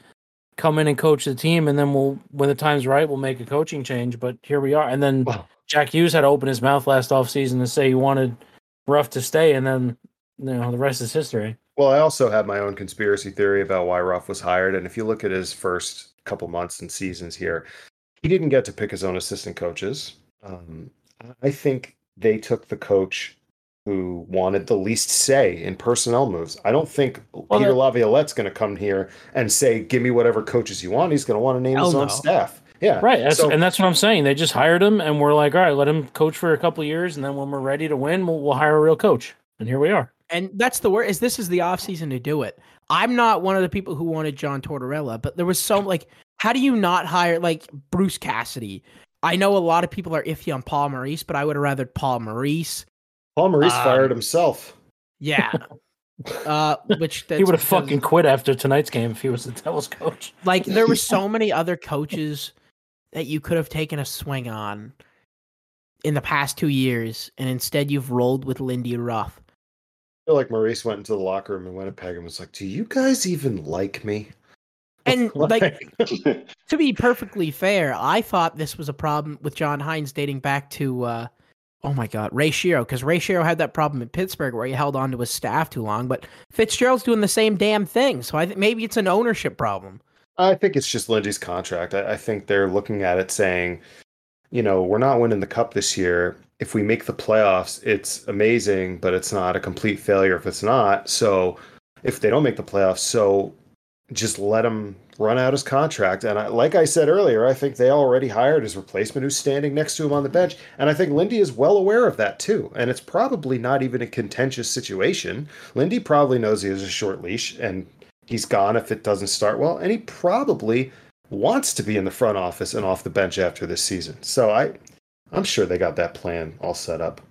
come in and coach the team, and then we'll, when the time's right, we'll make a coaching change." But here we are, and then Well, Jack Hughes had to open his mouth last offseason to say he wanted Ruff to stay, and then you know the rest is history. Well, I also have my own conspiracy theory about why Ruff was hired, and if you look at his first couple months and seasons here, he didn't get to pick his own assistant coaches. Um, I think they took the coach who wanted the least say in personnel moves. I don't think Well, Peter Laviolette's going to come here and say, "Give me whatever coaches you want." He's going to want to name his own no. staff. Yeah, Right, that's, So- and that's what I'm saying. They just hired him, and we're like, all right, let him coach for a couple of years, and then when we're ready to win, we'll, we'll hire a real coach. And here we are. And that's the word is this is the offseason to do it. I'm not one of the people who wanted John Tortorella, but there was so like how do you not hire like Bruce Cassidy? I know a lot of people are iffy on Paul Maurice, but I would have rather Paul Maurice. Paul Maurice Um, fired himself. Yeah. uh which he would have fucking quit after tonight's game if he was the Devils coach. like there were so many other coaches that you could have taken a swing on in the past two years, and instead you've rolled with Lindy Ruff. I feel like Maurice went into the locker room in Winnipeg and was like, "Do you guys even like me?" And like to be perfectly fair, I thought this was a problem with John Hynes dating back to uh oh my god, Ray Shero, because Ray Shero had that problem in Pittsburgh where he held on to his staff too long, but Fitzgerald's doing the same damn thing. So I think maybe it's an ownership problem. I think it's just Lindy's contract. I, I think they're looking at it saying, you know, we're not winning the cup this year. If we make the playoffs, it's amazing, but it's not a complete failure if it's not. So if they don't make the playoffs, so just let him run out his contract. And I, like I said earlier, I think they already hired his replacement who's standing next to him on the bench. And I think Lindy is well aware of that too. And it's probably not even a contentious situation. Lindy probably knows he has a short leash and he's gone if it doesn't start well. And he probably wants to be in the front office and off the bench after this season. So I I'm sure they got that plan all set up.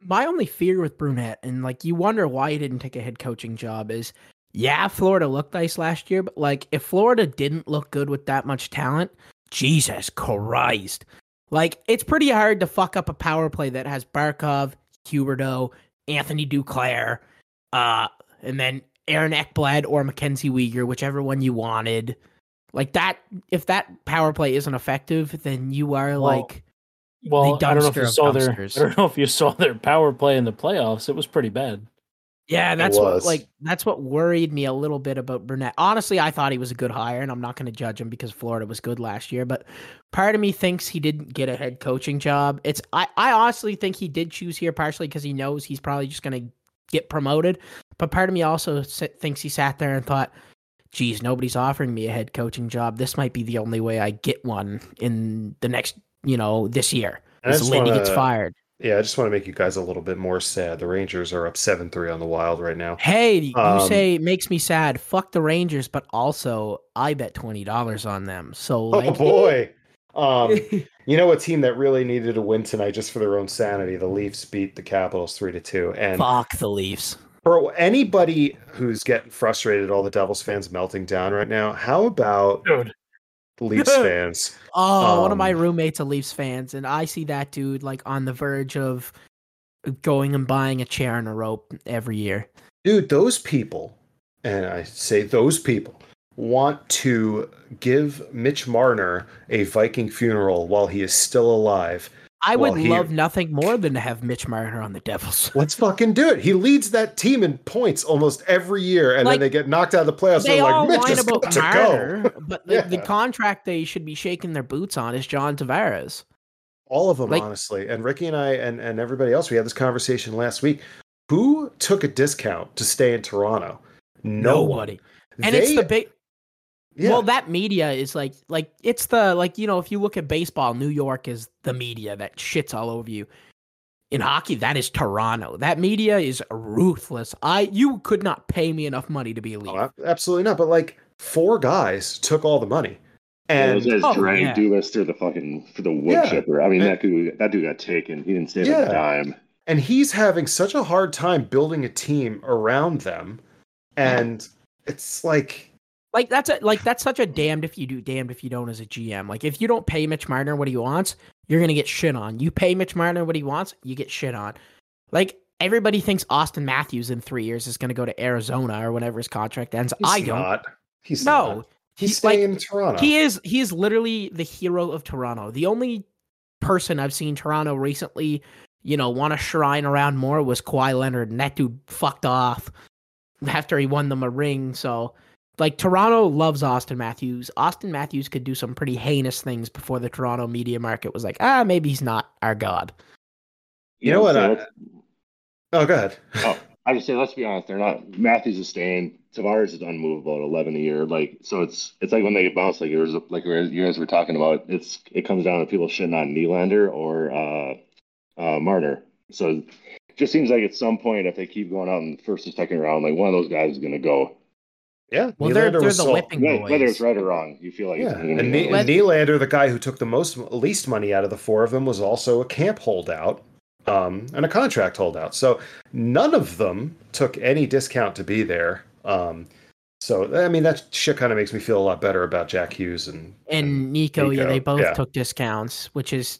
My only fear with Brunette, and like you wonder why he didn't take a head coaching job, is yeah, Florida looked nice last year, but like if Florida didn't look good with that much talent, Jesus Christ. Like it's pretty hard to fuck up a power play that has Barkov, Huberdeau, Anthony Duclair, uh, and then Aaron Ekblad or Mackenzie Weegar, whichever one you wanted. Like that, if that power play isn't effective, then you are Well, like Well, I don't know if you of saw their. I don't know if you saw their power play in the playoffs. It was pretty bad. Yeah, that's what like that's what worried me a little bit about Brunette. Honestly, I thought he was a good hire, and I'm not going to judge him because Florida was good last year. But part of me thinks he didn't get a head coaching job. It's I I honestly think he did choose here partially because he knows he's probably just going to get promoted. But part of me also s- thinks he sat there and thought, "Geez, nobody's offering me a head coaching job. This might be the only way I get one in the next, you know, this year." And I As Lindy wanna- gets fired. Yeah, I just want to make you guys a little bit more sad. The Rangers are up 7 3 on the Wild right now. Hey, you Um, say it makes me sad. Fuck the Rangers, but also I bet twenty dollars on them. So Oh boy. Um, you know a team that really needed a win tonight just for their own sanity. The Leafs beat the Capitals 3 to 2. And fuck the Leafs. for anybody who's getting frustrated all the Devils fans melting down right now, how about Dude. Leafs fans? Oh, one of my Um, roommates a Leafs fans, and I see that dude like on the verge of going and buying a chair and a rope every year. Dude, those people, and I say those people, want to give Mitch Marner a Viking funeral while he is still alive. I would he- love nothing more than to have Mitch Marner on the Devils. Let's fucking do it. He leads that team in points almost every year, and Like, then they get knocked out of the playoffs. They They're all like, Mitch whine about got to go. Marner, but the, the contract they should be shaking their boots on is John Tavares. All of them, Like- honestly. And Ricky and I and, and everybody else, we had this conversation last week. Who took a discount to stay in Toronto? No one. Nobody. And it's the big yeah. Well, that media is like like it's the like you know if you look at baseball, New York is the media that shits all over you. In hockey, that is Toronto. That media is ruthless. I you could not pay me enough money to be oh, a league. Oh, absolutely not. But like four guys took all the money. And And those guys oh, dragged yeah. Dubas through the fucking for the wood Yeah. chipper. I mean, And- that dude, that dude got taken. He didn't save Yeah. a dime. and he's having such a hard time building a team around them. And it's like Like that's a like that's such a damned if you do, damned if you don't as a GM. Like if you don't pay Mitch Marner what he wants, you're gonna get shit on. You pay Mitch Marner what he wants, you get shit on. Like everybody thinks Auston Matthews in three years is gonna go to Arizona or whenever his contract ends. he's I don't. not. He's no, not. He's He- staying like, in Toronto. He is he is literally the hero of Toronto. The only person I've seen Toronto recently, you know, want to shrine around more was Kawhi Leonard, and that dude fucked off after he won them a ring. So like Toronto loves Auston Matthews. Auston Matthews could do some pretty heinous things before the Toronto media market was like, ah, maybe he's not our god. You know what? so I- let's- oh, go ahead. oh, I just say let's be honest. They're not. Matthews is staying. Tavares is unmovable at eleven a year. Like so, it's it's like when they bounce, like yours, like you guys were talking about. It's it comes down to people shitting on Nylander or uh, uh, Marner. So it just seems like at some point, if they keep going out in the first or second round, like one of those guys is going to go. Yeah, Well, they're, they're was the sold. whipping Whether, boys. whether it's right or wrong, you feel like Yeah, it's and, be and Nylander, the guy who took the most least money out of the four of them, was also a camp holdout um, and a contract holdout. So none of them took any discount to be there. Um, so I mean, that shit kind of makes me feel a lot better about Jack Hughes and and Nico, yeah, they both yeah. took discounts, which is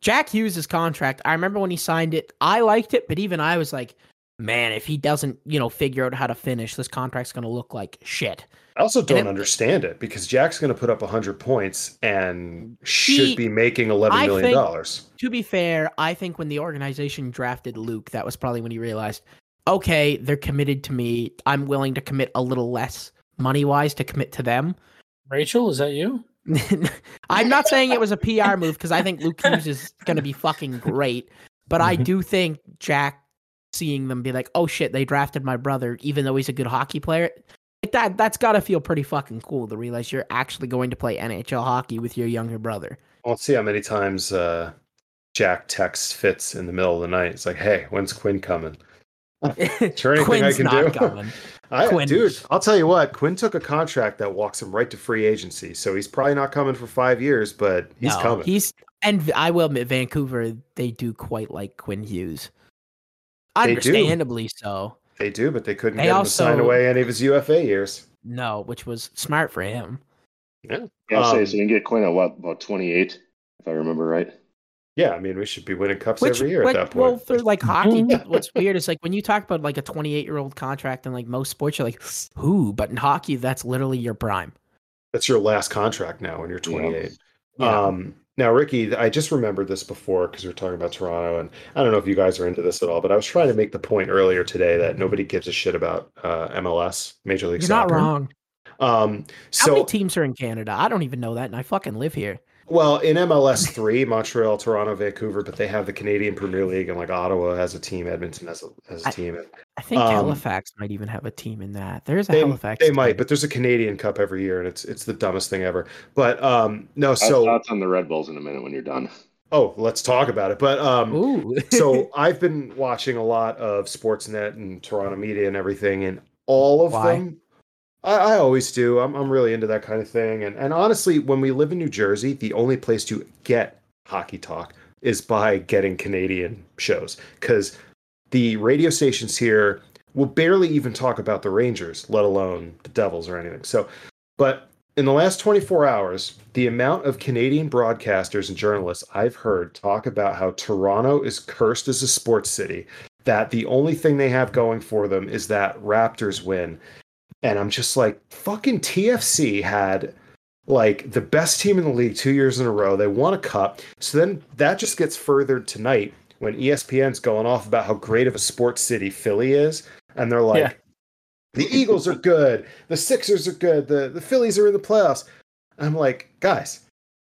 Jack Hughes' contract. I remember when he signed it, I liked it, but even I was like, man, if he doesn't, you know, figure out how to finish, this contract's going to look like shit. I also don't it- understand it because Jack's going to put up 100 points and should He- be making 11 I million think- dollars. To be fair, I think when the organization drafted Luke, that was probably when he realized, okay, they're committed to me. I'm willing to commit a little less money wise to commit to them. Rachel, is that you? I'm not saying it was a PR move because I think Luke Hughes is going to be fucking great, but I do think Jack seeing them be like, "Oh shit, they drafted my brother, even though he's a good hockey player." Like that, that's got to feel pretty fucking cool to realize you're actually going to play NHL hockey with your younger brother. Let's see how many times uh, Jack texts Fitz in the middle of the night. It's like, hey, when's Quinn coming? Is there anything I can do? I, Quinn. Dude, I'll tell you what, Quinn took a contract that walks him right to free agency. So he's probably not coming for five years, but he's No, coming. He's and I will admit, Vancouver they do quite like Quinn Hughes. They do. Understandably so. They do, but they couldn't They get him to sign away any of his UFA years. No, which was smart for him. Yeah, I'll say Um, so. You can get Quinn at what about twenty eight, if I remember right. Yeah, I mean, we should be winning cups Which, every year which- at that point. well, for like hockey, what's weird is like when you talk about like a 28 year old contract and like most sports, you're like, who? But in hockey, that's literally your prime. That's your last contract now when you're 28. Yeah. Um, now, Ricky, I just remembered this before because we were talking about Toronto, and I don't know if you guys are into this at all, but I was trying to make the point earlier today that nobody gives a shit about uh, MLS, Major League You're Soccer. not wrong. Um, How so, many teams are in Canada? I don't even know that, and I fucking live here. Well, in MLS three, Montreal, Toronto, Vancouver, but they have the Canadian Premier League, and like Ottawa has a team, Edmonton has a, has a I- team. I think Um, Halifax might even have a team in that. There's a They, Halifax. they team. might, but there's a Canadian Cup every year, and it's it's the dumbest thing ever. But um, no, So so thoughts on the Red Bulls in a minute when you're done. oh, let's talk about it. But um, so I've been watching a lot of Sportsnet and Toronto media and everything, and all of Why? them. I, I always do. I'm I'm really into that kind of thing, and and honestly, when we live in New Jersey, the only place to get hockey talk is by getting Canadian shows because the radio stations here will barely even talk about the Rangers, let alone the Devils or anything. So, but in the last 24 hours, the amount of Canadian broadcasters and journalists I've heard talk about how Toronto is cursed as a sports city, that the only thing they have going for them is that Raptors win. And I'm just like, fucking TFC had like the best team in the league two years in a row. They won a cup. So then that just gets furthered tonight when ESPN's going off about how great of a sports city Philly is. And they're like, Yeah. the Eagles are good, the Sixers are good, the, the Phillies are in the playoffs. I'm like, guys,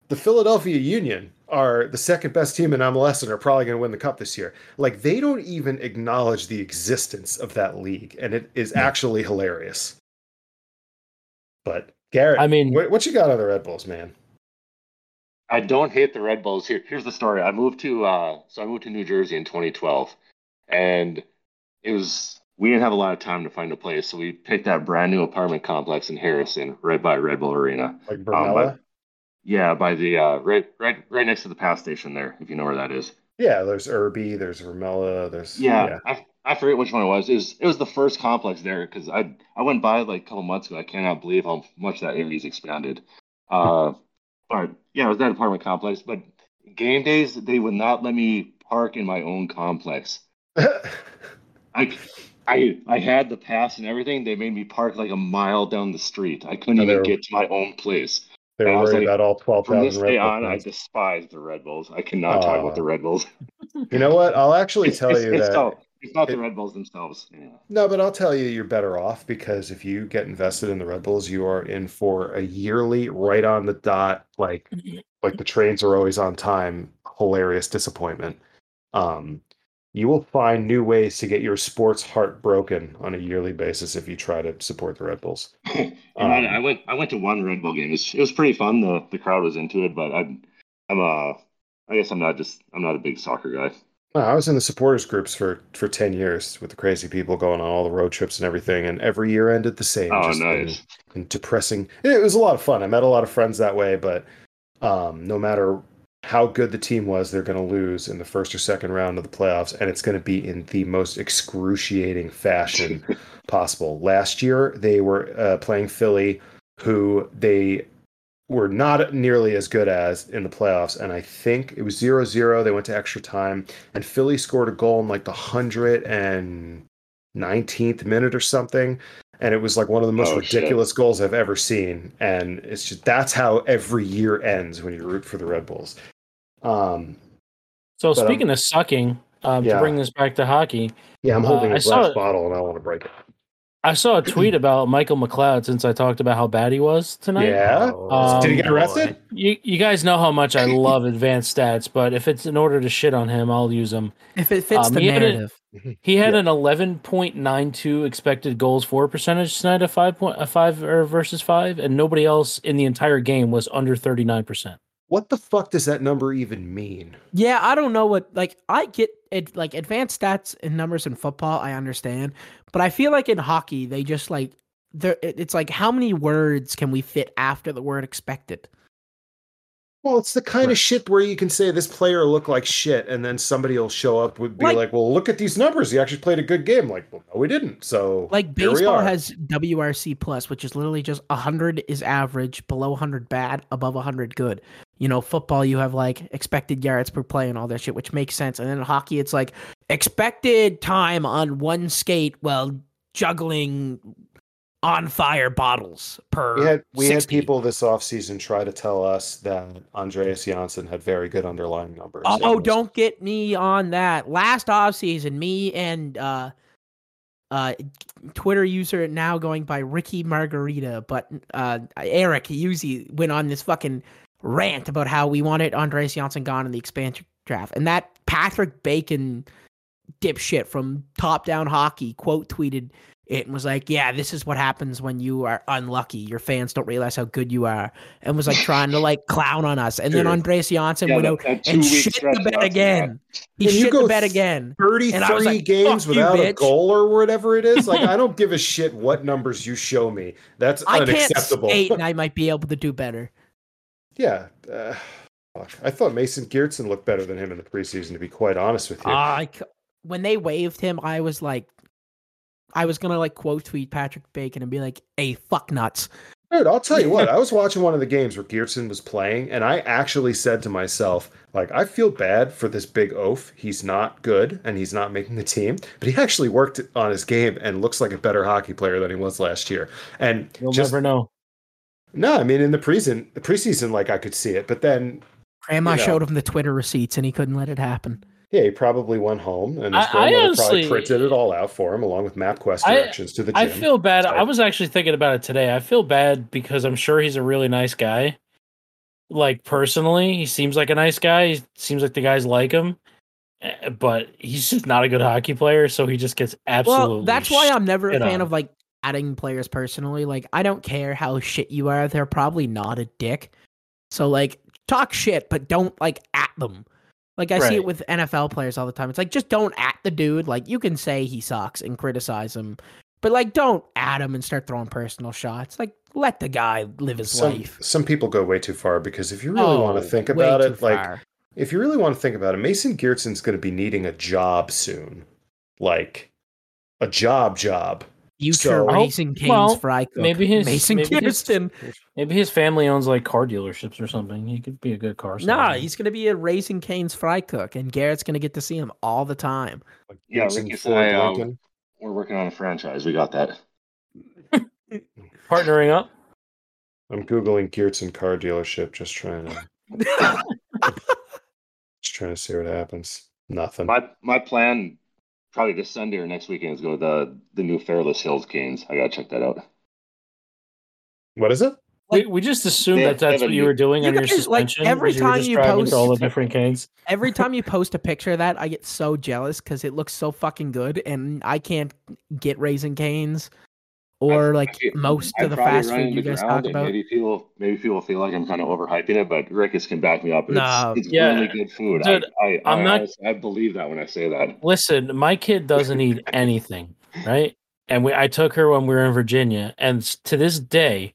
the Philadelphia Union are the second best team in MLS and are probably going to win the cup this year. Like, they don't even acknowledge the existence of that league, and it is actually hilarious. But Garrett, I mean- what, what you got on the Red Bulls, man? I don't hate the Red Bulls. Here, here's the story. I moved to uh, so I moved to New Jersey in 2012, and it was we didn't have a lot of time to find a place, so we picked that brand new apartment complex in Harrison, right by Red Bull Arena. Like Um, Brunella? but- Yeah, by the uh, right, right, right next to the PATH station there, if you know where that is. yeah, there's Irby, there's Vermella, there's Yeah, I, I forget which one it was. It was it was the first complex there because I I went by like a couple months ago. I cannot believe how much that area's expanded. Uh, but yeah, it was that apartment complex. But game days they would not let me park in my own complex. I I I had the pass and everything. They made me park like a mile down the street. I couldn't even get to my own place. They're I worried like, about all twelve From this Red day Bull on, I despise the Red Bulls. I cannot talk about the Red Bulls. You know what? I'll actually tell it's- you it's that. so- It's not the It- Red Bulls themselves. Yeah. No, but I'll tell you, you're better off because if you get invested in the Red Bulls, you are in for a yearly, right on the dot, like like the trains are always on time, hilarious disappointment. Um, you will find new ways to get your sports heart broken on a yearly basis if you try to support the Red Bulls. You know, I, Um, I went. I went to one Red Bull game. It was, it was pretty fun. The the crowd was into it, but I'm. I'm a. I guess I'm not just. I'm not a big soccer guy. No, I was in the supporters groups for for ten years with the crazy people going on all the road trips and everything, and every year ended the same. Oh, nice. and depressing. It was a lot of fun. I met a lot of friends that way, but um, no matter how good the team was, they're going to lose in the first or second round of the playoffs, and it's going to be in the most excruciating fashion possible. Last year, they were uh, playing Philly, who they were not nearly as good as in the playoffs. And I think it was 0 0. They went to extra time, and Philly scored a goal in like the 119th minute or something. And it was like one of the most Oh, shit. ridiculous goals I've ever seen. And it's just that's how every year ends when you root for the Red Bulls. Um, So But, um, speaking of sucking, um, yeah. to bring this back to hockey, yeah, I'm Uh, holding I a saw glass bottle and I want to break it. I saw a tweet about Michael McLeod since I talked about how bad he was tonight. Yeah. Um, Did he get arrested? You you guys know how much I love advanced stats, but if it's in order to shit on him, I'll use them. If it fits Um, the he had a- narrative. He had Yeah. an eleven point nine two expected goals for percentage tonight, a five point a five or versus five, and nobody else in the entire game was under thirty nine percent. What the fuck does that number even mean? Yeah, I don't know what like I get it like advanced stats and numbers in football, I understand, but I feel like in hockey they just like there it's like how many words can we fit after the word expected? Well, it's the kind Right. of shit where you can say this player looked like shit, and then somebody will show up would be Like- like, "Well, look at these numbers. He actually played a good game." Like, well, no, we didn't. So, Like here baseball has WRC plus, which is literally just 100 is average, below 100 bad, above 100 good. You know, football you have like expected yards per play and all that shit, which makes sense. And then in hockey it's like expected time on one skate while juggling on fire bottles per we had we had people this offseason try to tell us that Andreas Johnsson had very good underlying numbers. Oh, was- don't get me on that. Last offseason, me and uh uh Twitter user now going by Ricky Margarita, but uh Eric Yuzi went on this fucking rant about how we wanted Andreas Johnsson gone in the expansion draft. And that Patrick Bacon dipshit from Top Down Hockey quote tweeted it and was like, "Yeah, this is what happens when you are unlucky. Your fans don't realize how good you are," and was like trying to like clown on us. And then Dude. Andreas Johnsson Yeah, went out and shit the bed after again. He When you shit go the bed again. 33 And I was like, games "Fuck you, without a goal or whatever it is. Like, I don't give a shit what numbers you show me. That's I can't unacceptable. skate, and I might be able to do better. Yeah. Uh, fuck. I thought Mason Geertsen looked better than him in the preseason, to be quite honest with you. I c- when they waived him, I was like, I was gonna like quote tweet Patrick Bacon and be like, "Hey, fuck nuts." Dude, I'll tell you what. I was watching one of the games where Geertsen was playing, and I actually said to myself, like, I feel bad for this big oaf. He's not good, and he's not making the team, but he actually worked on his game and looks like a better hockey player than he was last year. And You'll just never know. No, I mean, in the preseason, the preseason, like I could see it, but then Grandma You know. showed him the Twitter receipts, and he couldn't let it happen. yeah, he probably went home, and his I- I honestly- probably printed it all out for him, along with MapQuest I- directions to the gym. I feel bad. So- I was actually thinking about it today. I feel bad because I'm sure he's a really nice guy. Like personally, he seems like a nice guy. He seems like the guys like him, Eh, but he's just not a good hockey player. So he just gets absolutely. Well, that's why I'm never a fan on. of like adding players personally. Like, I don't care how shit you are; they're probably not a dick. So like, talk shit, but don't like at them. Like I see it with NFL players all the time. It's like just don't at the dude. Like you can say he sucks and criticize him, but like don't at him and start throwing personal shots. Like let the guy live his some, life. some people go way too far because if you really want Oh, to think about it, like far. if you really want to think about it, Mason Geertsen's going to be needing a job soon, like a job job. Future so- Raising Cane's well, fry cook. maybe his- Mason maybe his- maybe his family owns like car dealerships or something. He could be a good car. Nah, salesman. he's gonna be a Raising Cane's fry cook, and Garrett's gonna get to see him all the time. Yeah, Geertsen, Ricky said, um, We're working on a franchise. We got that. partnering up. I'm googling Geertsen car dealership, just trying to just trying to see what happens. Nothing. My my plan probably this Sunday or next weekend is go to the the new Fairless Hills Canes. I gotta check that out. What is it? we, we just assumed They- that that's what you new- were doing You on your guys, like, suspension. every was you time you post- all the different canes. Every time you post a picture of that, I get so jealous because it looks so fucking good, and I can't get Raising Canes or like I- most I'd of the fast food you guys talk about. Maybe people maybe people feel like I'm kind of overhyping it, but Rickus can back me up. It's, No. it's Yeah. really good food. Dude, I, I, I'm I, not- I believe that when I say that. Listen, my kid doesn't eat anything, right? And we, I took her when we were in Virginia, and to this day,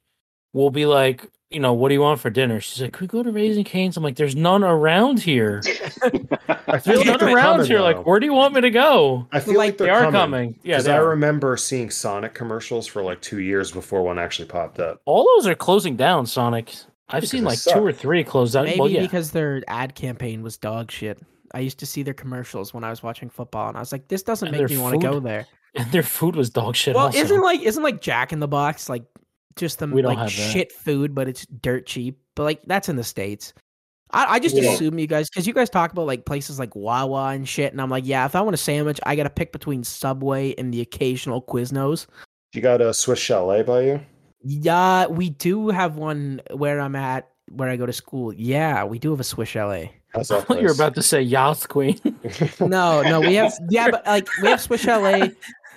we'll be like, you know, what do you want for dinner? She's like, could we go to Raising Canes? I'm like, there's none around here. I feel There's like none around coming, here. though. Like, where do you want me to go? I feel like like, they're coming. coming. Yeah, Because I are. remember seeing Sonic commercials for like two years before one actually popped up. all those are closing down. Sonic. I've Because seen like suck. two or three close down. Maybe well, yeah, because their ad campaign was dog shit. I used to see their commercials when I was watching football, and I was like, "This doesn't And make me want to go there." and their food was dog shit. Well, also. isn't like isn't like Jack in the Box like just the We don't like have that. shit food, but it's dirt cheap. But like that's in the states. I, I just We don't. assume you guys because you guys talk about like places like Wawa and shit, and I'm like, yeah, if I want a sandwich, I got to pick between Subway and the occasional Quiznos. You got a Swiss Chalet by you? Yeah, we do have one where I'm at, where I go to school. Yeah, we do have a Swiss Chalet. How's I thought you were about to say Yacht Queen. No, no, we have yeah, but like we have Swiss Chalet,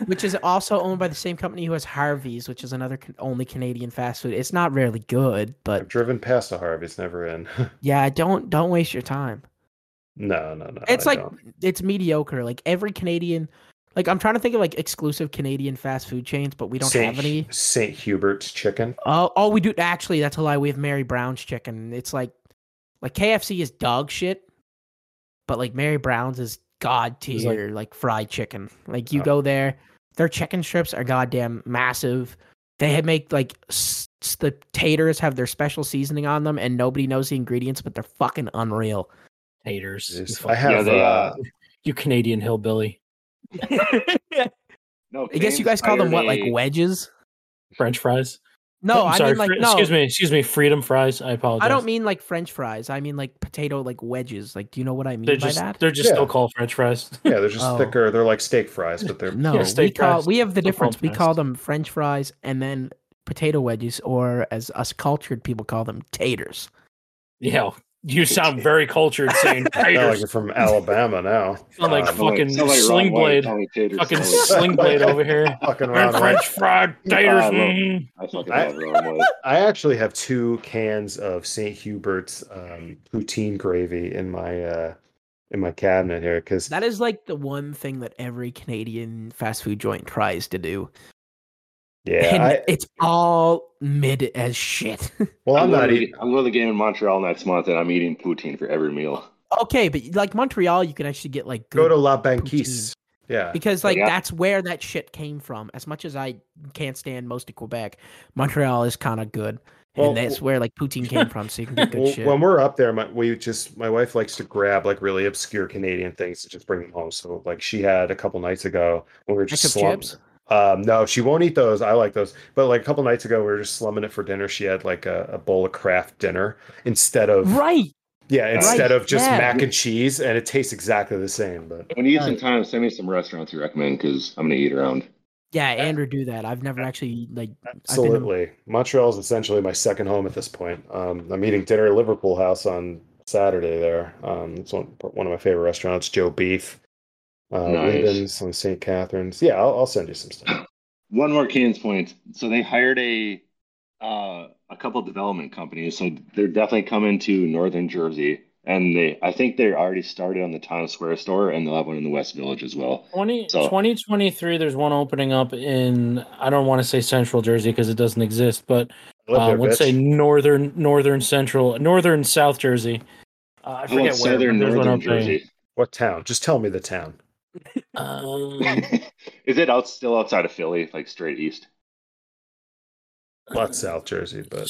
which is also owned by the same company who has Harvey's, which is another only Canadian fast food. It's not really good, but I've driven past a Harvey's, never in. yeah, don't don't waste your time. no, no, no. It's I like don't. it's mediocre. Like every Canadian, like I'm trying to think of like exclusive Canadian fast food chains, but we don't Saint, have any. St. Hubert's chicken. Oh, oh, we do actually. That's a lie. We have Mary Brown's chicken. It's like, like KFC is dog shit, but like Mary Brown's is god It's like- tier, like, fried chicken. Like you Oh. go there, their chicken strips are goddamn massive. They had make like s- s- the taters have their special seasoning on them, and nobody knows the ingredients, but they're fucking unreal. Taters. You, Jeez. I have. Yeah, they, uh, you Canadian hillbilly. No, I guess you guys call them what, hired like wedges? French fries. No, I'm I mean like fr- no. Excuse me. Excuse me. Freedom fries. I apologize. I don't mean like French fries. I mean like potato like wedges. Like, do you know what I mean They're by just that? they're just Yeah. still called French fries. yeah, they're just Oh. thicker. They're like steak fries, but they're No, Yeah, we steak call fries. we have the They're difference. called We call them French fries and then potato wedges, or as us cultured people call them, taters. Yeah, you sound very cultured saying I like you're from Alabama now. Sound like Um, fucking sound like sling blade. telling Fucking sling blade over here. fucking And Ron French fried taters. Ah, well. mm. I I- love Ron White. I actually have two cans of St. Hubert's um, poutine gravy in my uh, in my cabinet here because That is like the one thing that every Canadian fast food joint tries to do, yeah, and I, it's all mid as shit. well, I'm I'm, not eating. I'm going to the game in Montreal next month, and I'm eating poutine for every meal. okay, but like Montreal, you can actually get like Go to La Banquise. Yeah, because like Yeah. that's where that shit came from. As much as I can't stand most of Quebec, Montreal is kind of good, Well, and that's where like poutine came from. So you can get good Well, shit. when we're up there, my, we just my wife likes to grab like really obscure Canadian things to just bring them home. So like she had a couple nights ago when we were just Ketchup slumming. chips? Um, no, she won't eat those. I like those. But like a couple nights ago, we were just slumming it for dinner. She had like a, a bowl of Kraft Dinner instead of right. yeah, instead of just yeah. mac and cheese, and it tastes exactly the same. But When you get some time, send me some restaurants you recommend because I'm going to eat around. Yeah, Andrew do that. I've never actually like I've been- absolutely, Montreal is essentially my second home at this point. Um, I'm eating dinner at Liverpool House on Saturday there. Um, it's one, one of my favorite restaurants, Joe Beef. Uh, Nice. Reuben's on St. Catharines. Yeah, I'll, I'll send you some stuff. One more Canes point. So they hired a uh, a couple development companies. So they're definitely coming to Northern Jersey, and they I think they're already started on the Town Square store, and they'll have one in the West Village as well. 20, So- 2023, there's one opening up in, I don't want to say central Jersey because it doesn't exist, but I live uh, let's say northern, northern central, northern South Jersey. Uh, I How about forget where. Southern but there's one Northern. Jersey? What town? Just tell me the town. Um, Is it out still outside of Philly, like straight east? Not South Jersey, but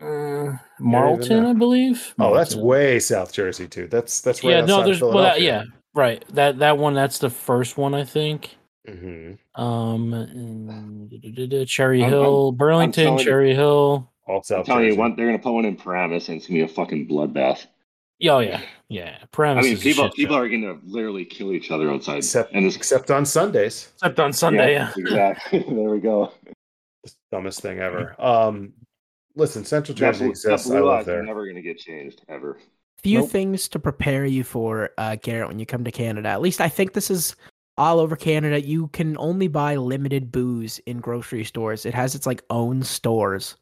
uh, Marlton. I believe. oh, that's way South Jersey too. That's that's right yeah. outside No, of there's well, that, yeah, right. That that one, that's the first one, I think. hmm Um, and da- da- da- da, Cherry I'm- Hill, Burlington, telling you- Cherry Hill. All I'm South telling Jersey. you, one, they're gonna put one in Paramus, and it's gonna be a fucking bloodbath. Oh yeah, yeah. I mean, people people show. are going to literally kill each other outside. Except and this, except on Sundays. except on Sunday. Yeah, exactly. there we go. Dumbest thing ever. Um, listen, Central That Jersey blue, that exists. I blue live eye's there. never going to get changed ever. few Nope. things to prepare you for uh, Garrett when you come to Canada. At least I think this is all over Canada. You can only buy limited booze in grocery stores. It has its like own stores.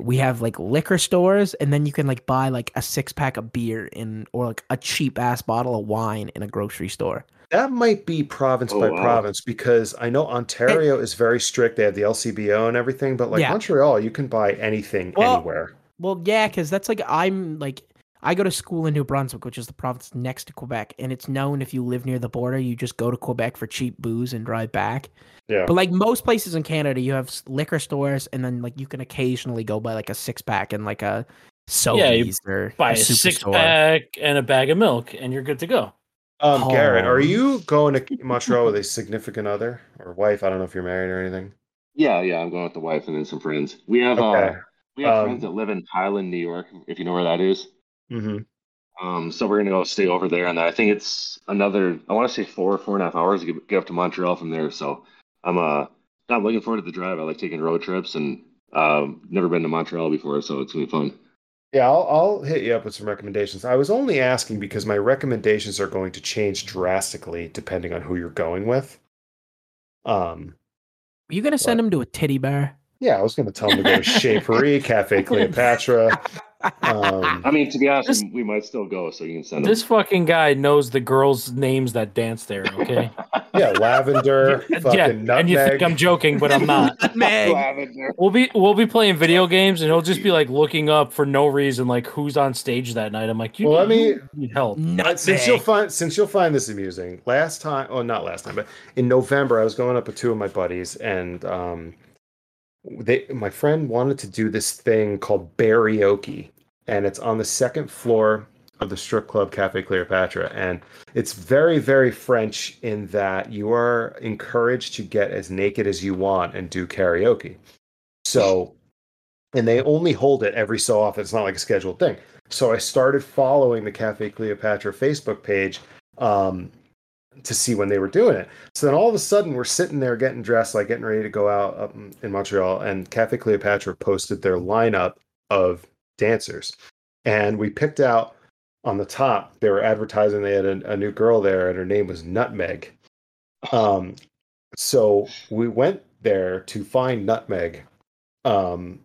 We have like liquor stores, and then you can like buy like a six pack of beer in or like a cheap ass bottle of wine in a grocery store. That might be province Oh, by wow. province because I know Ontario is very strict. They have the LCBO and everything, but like Yeah. Montreal, you can buy anything Well, anywhere. Well, yeah, because that's like I'm like I go to school in New Brunswick, which is the province next to Quebec, and it's known if you live near the border, you just go to Quebec for cheap booze and drive back. Yeah. But like most places in Canada, you have liquor stores, and then like you can occasionally go buy like a six pack and like a Yeah, you or buy a a six Superstore. pack and a bag of milk, and you're good to go. Um, Garrett, are Oh. you going to Montreal with a significant other or wife? I don't know if you're married or anything. Yeah, yeah. I'm going with the wife and then some friends. We have Okay. uh, we have Um, friends that live in Highland, New York. If you know where that is. Mm-hmm. Um, so we're gonna go stay over there, and I think it's another. I want to say four, four and a half hours to get, get up to Montreal from there. So I'm uh not looking forward to the drive. I like taking road trips, and um, never been to Montreal before, so it's gonna be fun. Yeah, I'll, I'll hit you up with some recommendations. I was only asking because my recommendations are going to change drastically depending on who you're going with. Um, Are you gonna send them to a titty bar? yeah, I was going to tell them to go to Chez Parée, Cafe Cleopatra. Um, I mean, to be honest, This- we might still go, so you can send them. This fucking guy knows the girls' names that dance there. Okay, yeah, lavender, fucking yeah, nutmeg. and you think I'm joking, but I'm not. Lavender. We'll be we'll be playing video games, and he'll just be like looking up for no reason, like who's on stage that night. I'm like, you, Well, let me- you need help. Uh, since you'll find since you'll find this amusing, last time, oh, not last time, but in November, I was going up with two of my buddies, and um, they my friend wanted to do this thing called karaoke, and it's on the second floor of the strip club Cafe Cleopatra, and it's very very French in that you are encouraged to get as naked as you want and do karaoke. So, and they only hold it every so often. It's not like a scheduled thing. So I started following the Cafe Cleopatra Facebook page um, to see when they were doing it. So then all of a sudden we're sitting there getting dressed, like getting ready to go out up in- in Montreal, and Cafe Cleopatra posted their lineup of dancers, and we picked out on the top. They were advertising they had a, a new girl there, and her name was Nutmeg. Um, so we went there to find Nutmeg, um,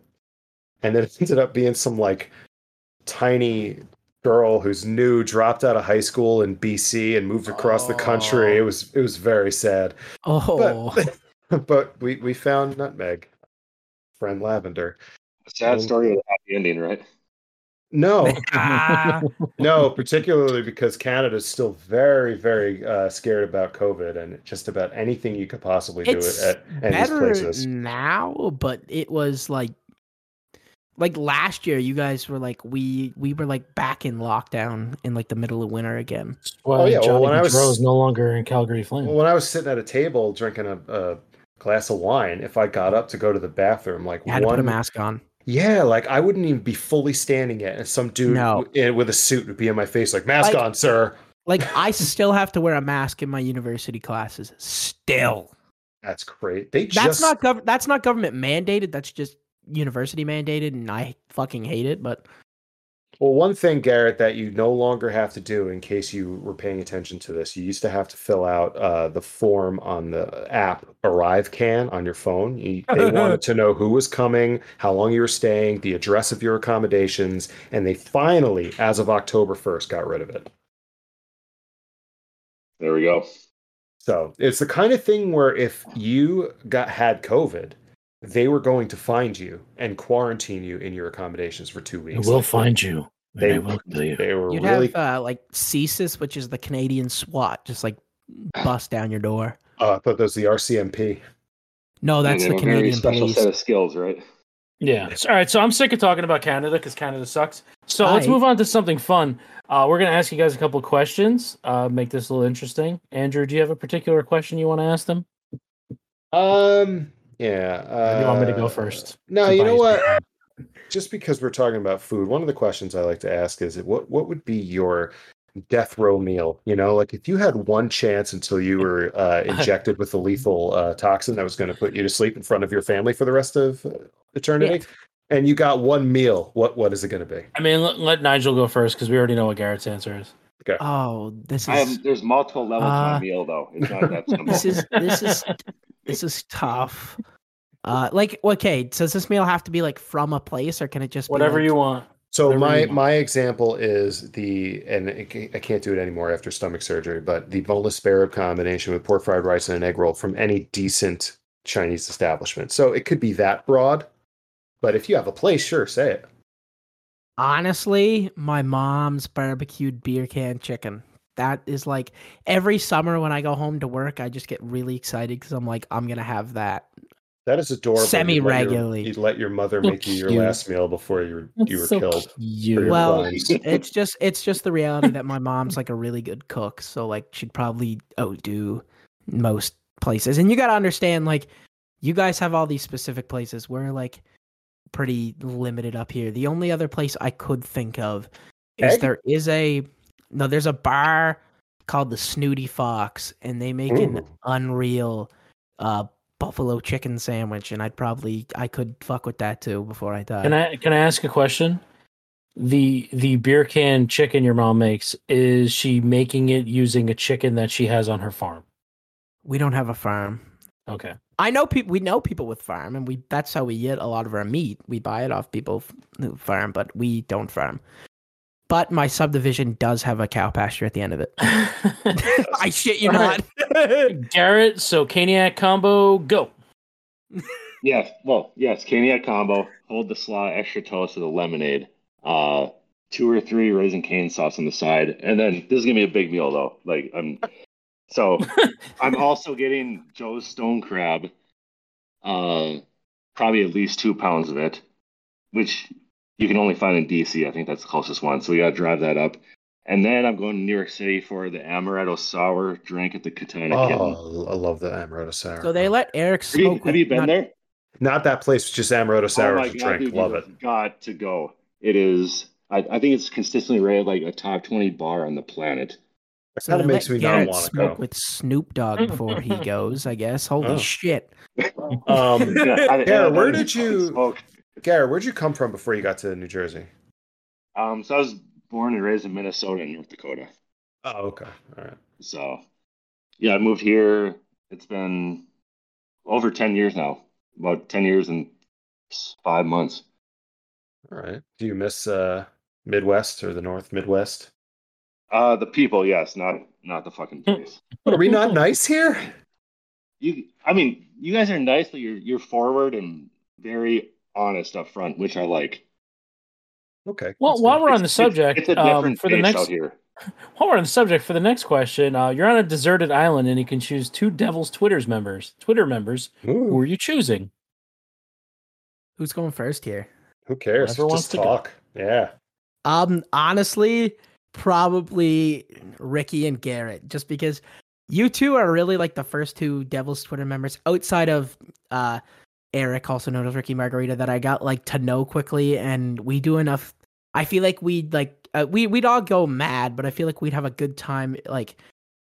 and then it ended up being some like tiny girl who's new, dropped out of high school in BC and moved across the country. Oh. It was it was very sad, Oh, but but we we found Nutmeg, friend Lavender. A sad story with a happy ending, right? No, no, particularly because Canada is still very, very uh, scared about COVID and just about anything you could possibly do it's it at any of better places. now, but it was like like last year. You guys were like we we were like back in lockdown in like the middle of winter again. Why Oh, yeah, well, Johnny when I was- Gaudreau no longer in Calgary Flames. Well, when I was sitting at a table drinking a, a glass of wine, if I got up to go to the bathroom, like You had to put a mask on. yeah, like I wouldn't even be fully standing yet, and some dude No. w- eh, with a suit would be in my face, like mask Like- on, sir. Like I still have to wear a mask in my university classes. Still, That's great. They that's just not gov- that's not government mandated. That's just university mandated, and I fucking hate it. But Well, one thing, Garrett, that you no longer have to do, in case you were paying attention to this, you used to have to fill out uh, the form on the app ArriveCAN on your phone. You, they wanted to know who was coming, how long you were staying, the address of your accommodations, and they finally, as of October 1st, got rid of it. There we go. So it's the kind of thing where if you got had COVID, they were going to find you and quarantine you in your accommodations for two They weeks. will Like, find you. They- They will kill you. They were you'd really. have uh, like CSIS, which is the Canadian SWAT, just like bust down your door. uh, I thought that was the RCMP. No, that's they the have very Canadian special police. set of skills, right? Yeah. So, all right. So I'm sick of talking about Canada because Canada sucks. So let's move on to something fun. Uh, we're gonna ask you guys a couple of questions. Uh, make this a little interesting. Andrew, do you have a particular question you want to ask them? Um. Yeah. Or do you want me to go uh, first? No, you know buy what? just because we're talking about food, one of the questions I like to ask is what what would be your death row meal? You know, like if you had one chance until you were uh, injected with a lethal uh, toxin that was going to put you to sleep in front of your family for the rest of uh, eternity, and you got one meal, what what is it going to be? I mean, let, let Nigel go first because we already know what Garrett's answer is. Oh, this I is have, there's multiple levels to Uh, my meal though. It's not that simple. this is this is this is tough. Uh, like okay, does this meal have to be like from a place, or can it just Whatever be like, you want. So Whatever my want. my example is the and I can't do it anymore after stomach surgery, but the boneless spare rib combination with pork fried rice and an egg roll from any decent Chinese establishment. So it could be that broad, but if you have a place, sure, say it. Honestly, my mom's barbecued beer can chicken. That is like every summer when I go home to work, I just get really excited because I'm like, I'm gonna have that. That is adorable. Your- Semi-regularly. You'd let your mother So make you your cute. last meal before you were you were so killed. Well, crimes. it's just it's just the reality that my mom's like a really good cook, so like she'd probably outdo most places. And you got to understand, like you guys have all these specific places. We're like pretty limited up here. The only other place I could think of is Egg? there is a no, there's a bar called the Snooty Fox, and they make an unreal uh buffalo chicken sandwich, and I'd probably I could fuck with that too before I die. Can I can I ask a question? The the beer can chicken your mom makes is she making it using a chicken that she has on her farm? we don't have a farm. Okay. I know people. We know people with farm, and we that's how we get a lot of our meat. We buy it off people who farm, but we don't farm. But my subdivision does have a cow pasture at the end of it. I shit you All not. right. Garrett, so Caniac combo, go. Yes, well, yes, caniac combo. Hold the slaw, extra toast with a lemonade. Uh, two or three Raising Cane sauce on the side, and then this is gonna be a big meal though. Like I'm, so I'm also getting Joe's stone crab. Uh, probably at least two pounds of it, which you can only find in DC. I think that's the closest one. So we gotta drive that up. And then I'm going to New York City for the amaretto sour drink at the Katana Kitten. Oh, I love the amaretto sour. so they let Eric Have you, smoke. have you been not- there? not that place, just amaretto sour oh my god, drink. dude, love it. got to go. It is. I, I think it's consistently rated like a top twenty bar on the planet. That So kind of they makes me Garrett not want to smoke go. with Snoop Dogg before he goes. I guess. Holy Oh. shit! Um, Yeah, I- Garrett, I- where did you- smoke? Garrett, where'd you come from before you got to New Jersey? Um, so I was born and raised in Minnesota and North Dakota. Oh, okay. All right. So, yeah, I moved here. It's been over 10 years now, about 10 years and five months. All right. Do you miss uh, Midwest or the North Midwest? Uh, the people, yes, not not the fucking place. But are we not nice here? You, I mean, you guys are nice, but you're you're forward and very honest up front, which I like. Okay. Well, that's while good. we're on the subject, it's, a um, for the next here. while we're on the subject for the next question, uh, you're on a deserted island and you can choose two Devil's Twitter's members. Twitter members. Who are you choosing? Who's going first here? who cares? whoever wants Just to go. talk. Yeah. Um, honestly, probably Ricky and Garrett, just because you two are really like the first two Devil's Twitter members outside of uh Eric, also known as Ricky Margarita, that I got like to know quickly, and we do enough. I feel like we'd like uh, we we'd all go mad, but I feel like we'd have a good time. Like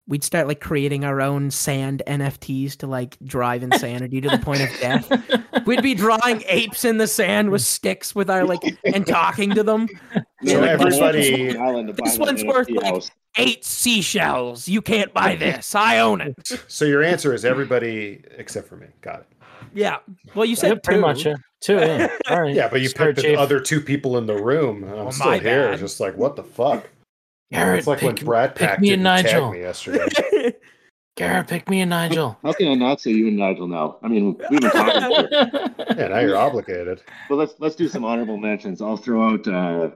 we'd start like creating our own sand NFTs to like drive insanity to the point of death. We'd be drawing apes in the sand with sticks with our like and talking to them. So like, this everybody- one's- this one's worth, like, eight seashells. You can't buy this. I own it. So your answer is everybody except for me. Got it. Yeah. Well, you Yeah, said pretty two. much. Yeah. Two. Yeah. All right. Yeah, but you Start picked the other two people in the room. and I'm Oh, still here. bad. Just like, what the fuck? Garrett, It's like when pick, Brad pick me didn't and tag Nigel. me yesterday. Garrett, pick me and Nigel. How can I not say you and Nigel now? I mean, we've been talking. For, yeah, now you're obligated. but let's let's do some honorable mentions. I'll throw out uh,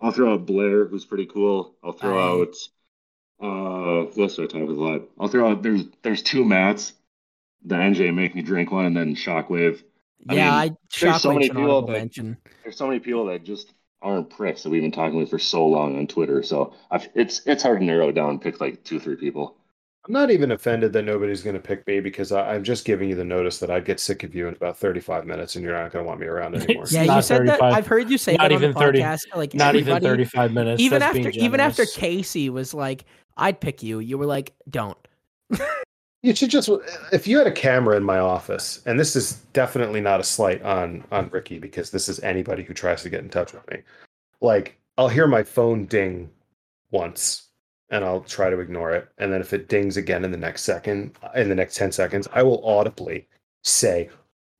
I'll throw out Blair, who's pretty cool. I'll throw Aye. out uh, who else do I talk with a lot? I'll throw out there's there's two Mats. The NJ make me drink one, and then Shockwave. I yeah, I mean, there's so many people honorable that- mention. There's so many people that just aren't pricks that we've been talking with for so long on Twitter. So I've, it's it's hard to narrow it down and pick like two three people. I'm not even offended that nobody's going to pick me because I, I'm just giving you the notice that I'd get sick of you in about 35 minutes and you're not going to want me around anymore. It's Yeah, you not said that. 35 I've heard you say not that on even the 30 podcast. Like Not even 35 minutes. Even That's after, even after. Casey was like, "I'd pick you," you were like, "Don't." You should just if you had a camera in my office, and this is definitely not a slight on on Ricky because this is anybody who tries to get in touch with me. Like I'll hear my phone ding once and I'll try to ignore it. And then if it dings again in the next second, in the next 10 seconds, I will audibly say,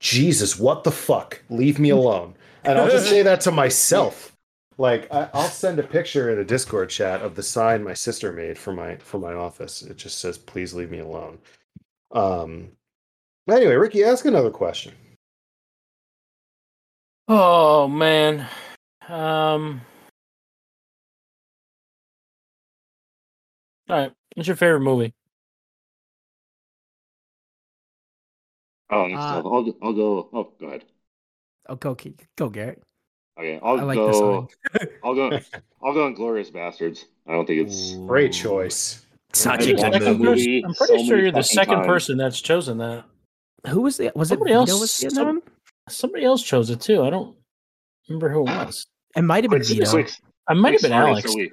Jesus, what the fuck? Leave me alone. And I'll just say that to myself. Like I, I'll send a picture in a Discord chat of the sign my sister made for my for my office. It just says, "Please leave me alone." Um. Anyway, Ricky, ask another question. Oh man. Um. All right. What's your favorite movie? Oh, Uh, I'll go- I'll go. Oh, go ahead. Oh, go, Ke- go, Garrett. Okay, I'll I like go. I'll go. I'll go on Inglourious Basterds. I don't think it's. Great choice. Such I a watched good movie. movie I'm pretty so sure you're the second times. person that's chosen that. Who was the? Was Somebody it else- was in some- Somebody else chose it too. I don't remember who it was. It might have been Quick, Vito. quick, I might have been story, Alex. So we,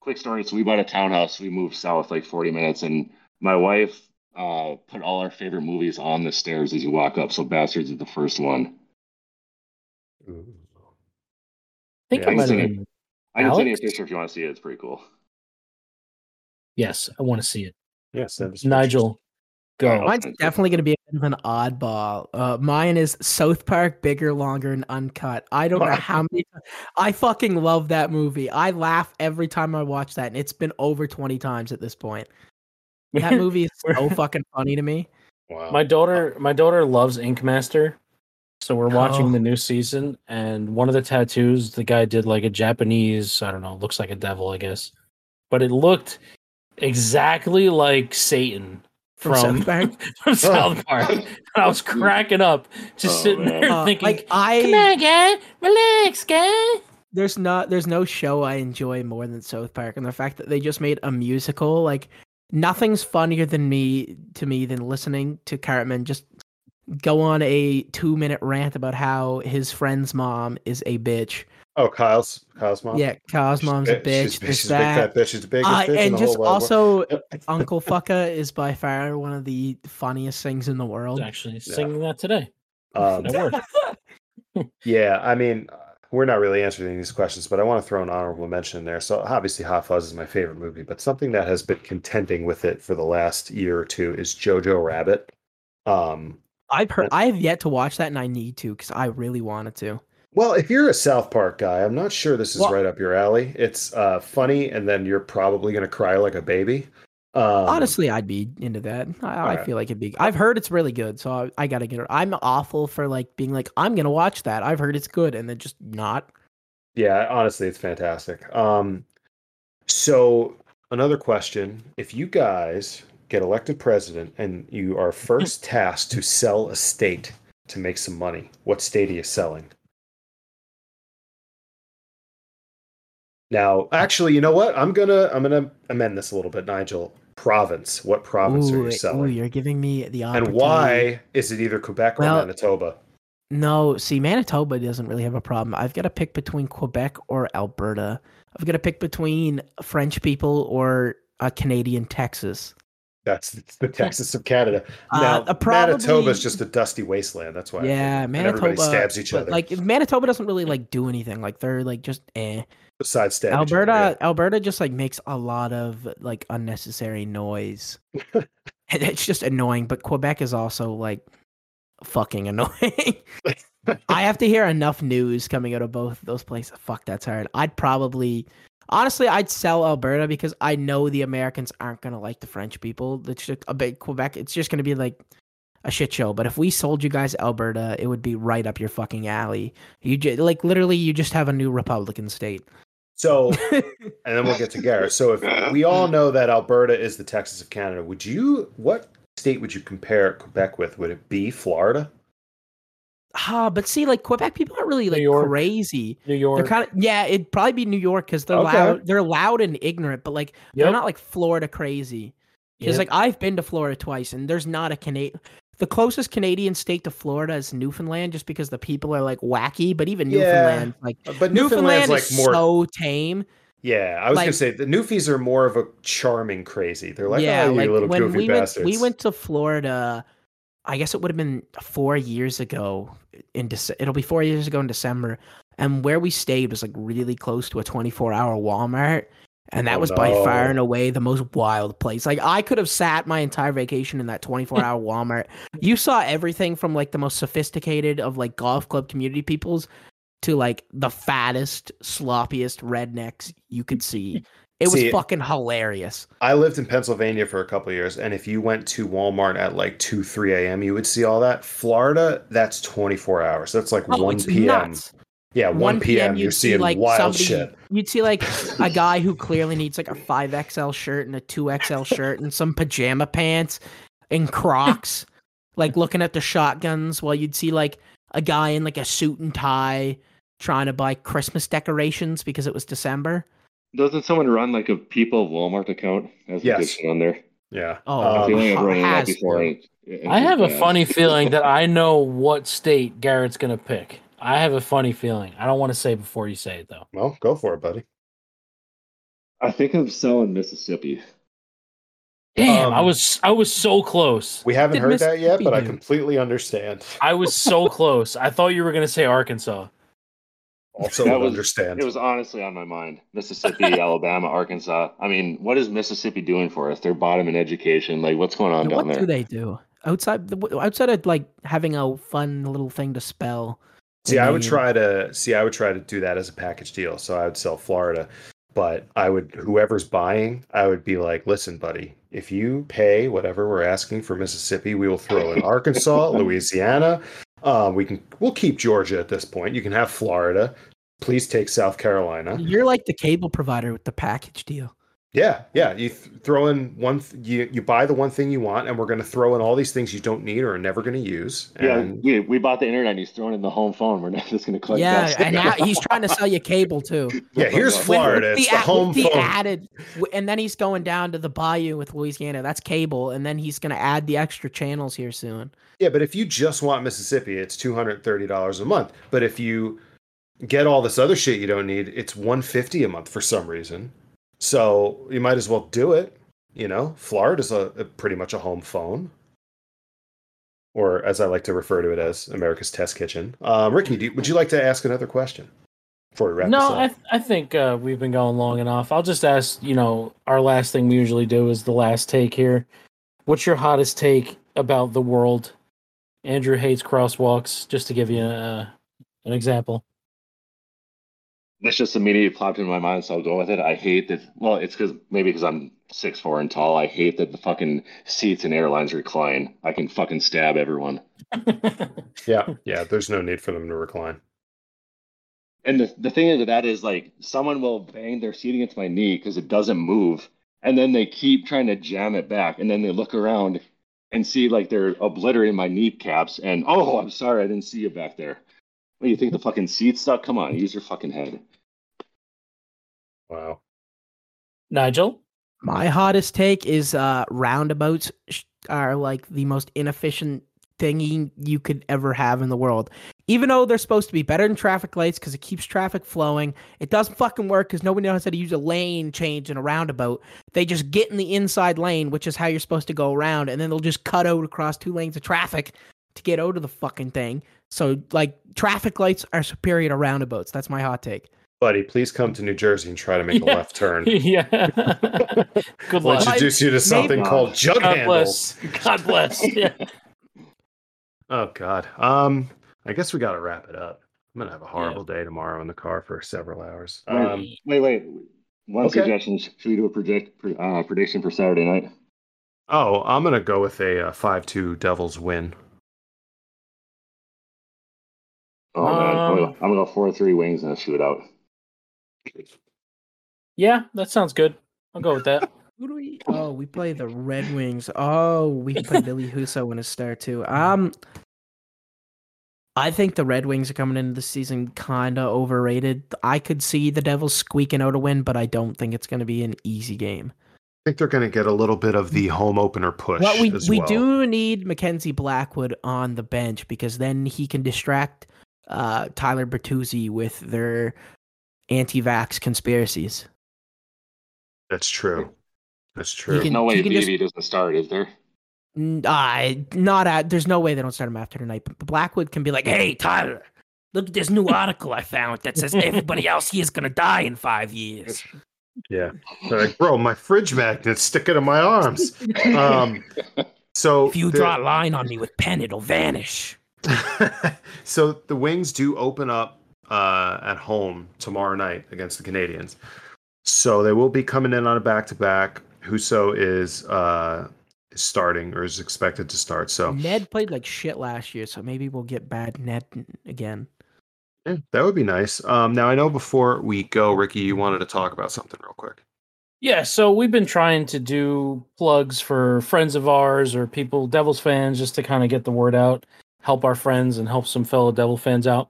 quick story. So we bought a townhouse. We moved south like 40 minutes, and my wife uh, put all our favorite movies on the stairs as you walk up. So Basterds is the first one. I think Yeah, I might can have send been. I can send you a picture if you want to see it. It's pretty cool. Yes, I want to see it. Yes, that Nigel, go. Oh, Mine's okay. definitely going to be a bit of an oddball. Uh, mine is South Park, bigger, longer, and uncut. I don't know how many. I fucking love that movie. I laugh every time I watch that, and it's been over twenty times at this point. That movie is so fucking funny to me. Wow. My daughter, my daughter loves Ink Master, so we're watching Oh. the new season. And one of the tattoos, the guy did like a Japanese, I don't know, looks like a devil, I guess, but it looked exactly like Satan From from South Park? from South Park. And I was cracking up, just Oh, sitting man. there Uh, thinking, like I, "Come on, guy, relax, guy." there's not there's no show I enjoy more than South Park, and the fact that they just made a musical, like nothing's funnier than me to me than listening to Cartman just go on a two minute rant about how his friend's mom is a bitch. oh, Kyle's Kyle's mom. Yeah, Kyle's She's mom's a bi- she's bitch. bi- There's she's a big that. fat bitch. She's the biggest Uh, bitch in and the just whole wide world. also, Uncle Fucka is by far one of the funniest things in the world. was actually singing that today. Um, Yeah, I mean, uh, we're not really answering these questions, but I want to throw an honorable mention in there. So obviously, Hot Fuzz is my favorite movie, but something that has been contending with it for the last year or two is Jojo Rabbit. Um, I've heard. I have yet to watch that, and I need to because I really wanted to. well, if you're a South Park guy, I'm not sure this is Well- right up your alley. It's uh, funny, and then you're probably going to cry like a baby. Um, Honestly, I'd be into that. I, I feel like it'd be. I've heard it's really good, so I, I gotta get it. I'm awful for like being like I'm gonna watch that. I've heard it's good, and then just not. Yeah, honestly, it's fantastic. Um, so another question: If you guys get elected president and you are first tasked to sell a state to make some money, what state are you selling? Now, actually, you know what? I'm gonna I'm gonna amend this a little bit, Nigel. Province. What province are Ooh, you ooh, selling? you're giving me the and why is it either Quebec or Well, Manitoba? No, see, Manitoba doesn't really have a problem. I've got to pick between Quebec or Alberta. I've got to pick between French people or a Canadian Texas. That's the Texas of Canada. Uh, Now, uh, probably- Manitoba is just a dusty wasteland. That's why. Yeah, Manitoba everybody stabs each other. Like Manitoba doesn't really like do anything. Like they're like just eh. besides stab each other, Alberta, Alberta just like makes a lot of like unnecessary noise. it's just annoying. But Quebec is also like fucking annoying. I have to hear enough news coming out of both those places. Fuck, that's hard. I'd probably, honestly, I'd sell Alberta because I know the Americans aren't gonna like the French people. It's just a big Quebec. It's just gonna be like a shit show. But if we sold you guys Alberta, it would be right up your fucking alley. You just like literally, you just have a new Republican state. So, and then we'll get to Gareth. So, if we all know that Alberta is the Texas of Canada, would you? What state would you compare Quebec with? Would it be Florida? Ah, but see, like Quebec people aren't really like crazy. New York. They're kind of yeah. It'd probably be New York because they're Okay. loud. They're loud and ignorant, but like Yep. they're not like Florida crazy. Because Yep. like I've been to Florida twice, and there's not a Canadian. The closest Canadian state to Florida is Newfoundland, just because the people are like wacky. But even Yeah. Newfoundland, like But Newfoundland Newfoundland's like is more. so tame. yeah, I was gonna say the Newfies are more of a charming crazy. They're like, yeah, oh, you like little when goofy we went, bastards. we went to Florida. I guess it would have been four years ago. In Dece- it'll be four years ago in December, and where we stayed was like really close to a 24 hour Walmart, and that Oh, was by far and away the most wild place. Like I could have sat my entire vacation in that 24 hour Walmart. You saw everything from like the most sophisticated of like golf club community peoples to like the fattest, sloppiest rednecks you could see. It was See, fucking hilarious. I lived in Pennsylvania for a couple of years, and if you went to Walmart at like two, three a.m., you would see all that. Florida, that's twenty four hours. That's like Oh, one p.m. nuts. Yeah, one p.m. you'd You're see, seeing like wild somebody, shit. You'd see like a guy who clearly needs like a five XL shirt and a two XL shirt and some pajama pants and Crocs, like looking at the shotguns. While you'd see like a guy in like a suit and tie trying to buy Christmas decorations because it was December. Doesn't someone run like a People Walmart account? Has Yes. a good on there. Yeah. Oh, I Um, feel I've that before. to. and I have a bad. funny feeling that I know what state Garrett's gonna pick. I have a funny feeling. I don't want to say before you say it though. well, go for it, buddy. I think I'm selling Mississippi. Damn, I Um, was I was so close. We haven't did heard that yet, but I completely understand. I was so close. I thought you were gonna say Arkansas. Also, That was- understand. It was honestly on my mind. Mississippi, Alabama, Arkansas. I mean, what is Mississippi doing for us? They're bottom in education. Like, what's going on And down what there? do they do outside? The, outside of like having a fun little thing to spell. See, I would try to see. I would try to do that as a package deal. So I would sell Florida, but I would whoever's buying, I would be like, "Listen, buddy, if you pay whatever we're asking for Mississippi, we will throw in Arkansas, Louisiana. Um, we can we'll keep Georgia at this point. You can have Florida. Please take South Carolina. You're like the cable provider with the package deal. Yeah, yeah. You th- throw in one. Th- you you buy the one thing you want, and we're going to throw in all these things you don't need or are never going to use. Yeah, we, we bought the internet and he's throwing in the home phone. We're not just going to collect yeah, that. and now he's trying to sell you cable too. yeah, here's With- Florida. With It's the a- home with the phone. added, and then he's going down to the Bayou with Louisiana. That's cable, and then he's going to add the extra channels here soon. Yeah, but if you just want Mississippi, it's two hundred thirty dollars a month. But if you get all this other shit you don't need, it's one fifty a month for some reason. So you might as well do it. You know, Florida's a, a pretty much a home phone, or as I like to refer to it as America's test kitchen. Um, Ricky, do, would you like to ask another question before we wrap No, this I th- I think uh, we've been going long enough. I'll just ask. You know, our last thing we usually do is the last take here. What's your hottest take about the world? Andrew hates crosswalks. Just to give you uh, an example. That's just immediately popped in my mind, so I'll go with it. I hate that. Well, it's because maybe because I'm six four and tall. I hate that the fucking seats in airlines recline. I can fucking stab everyone. yeah, yeah. There's no need for them to recline. And the, the thing is that is like someone will bang their seat against my knee because it doesn't move, and then they keep trying to jam it back, and then they look around and see like they're obliterating my kneecaps, and oh, I'm sorry, I didn't see you back there. What do you think the fucking seat stuck? Come on, use your fucking head. Wow. Nigel. My hottest take is uh, roundabouts are like the most inefficient thing you could ever have in the world. Even though they're supposed to be better than traffic lights because it keeps traffic flowing, it doesn't fucking work because nobody knows how to use a lane change in a roundabout. They just get in the inside lane, which is how you're supposed to go around, and then they'll just cut out across two lanes of traffic to get out of the fucking thing. So, like, traffic lights are superior to roundabouts. That's my hot take. Buddy, please come to New Jersey and try to make Yeah. a left turn. yeah. Good We'll luck. introduce you to something Maybe- called jug God handles. bless. God bless. Yeah. Oh God. Um, I guess we got to wrap it up. I'm gonna have a horrible day tomorrow in the car for several hours. Um, Wait, wait, wait. One okay. suggestion: should we do a project uh, prediction for Saturday night? oh, I'm gonna go with a uh, five-two Devils win. Oh man, I'm Um, gonna, I'm gonna go four three wings and a shootout. Yeah, that sounds good. I'll go with that. Who do we? Oh, we play the Red Wings. Oh, we can play Ville Husso in a star too. Um, I think the Red Wings are coming into the season kind of overrated. I could see the Devils squeaking out a win, but I don't think it's going to be an easy game. I think they're going to get a little bit of the home opener push. Well, we as we well. do need Mackenzie Blackwood on the bench because then he can distract uh, Tyler Bertuzzi with their anti-vax conspiracies. That's true. That's true. There's can- no way he can just- doesn't start, is there? N- I not at. There's no way they don't start him after tonight. But Blackwood can be like, "Hey, Tyler, look at this new article I found that says everybody else here is gonna die in five years." Yeah. They're like, bro, my fridge magnet's sticking to my arms. Um, so if you the- draw a line on me with pen, it'll vanish. so the Wings do open up uh, at home tomorrow night against the Canadiens. So they will be coming in on a back to back. Husso is uh, is starting or is expected to start. So Ned played like shit last year, so maybe we'll get bad Ned again. yeah, that would be nice. Um, now I know before we go, Ricky, you wanted to talk about something real quick. Yeah, so we've been trying to do plugs for friends of ours or people, Devils fans, just to kind of get the word out, help our friends, and help some fellow Devil fans out.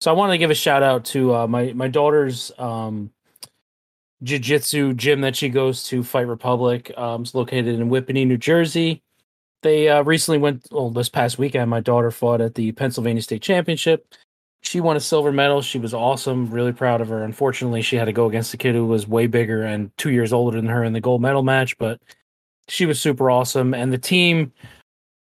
So I want to give a shout out to uh, my my daughter's um, jiu-jitsu gym that she goes to, Fight Republic. Um, it's located in Whippany, New Jersey. They uh, recently went. Well, this past weekend, my daughter fought at the Pennsylvania State Championship. She won a silver medal. She was awesome. Really proud of her. Unfortunately, she had to go against a kid who was way bigger and two years older than her in the gold medal match, but she was super awesome. And the team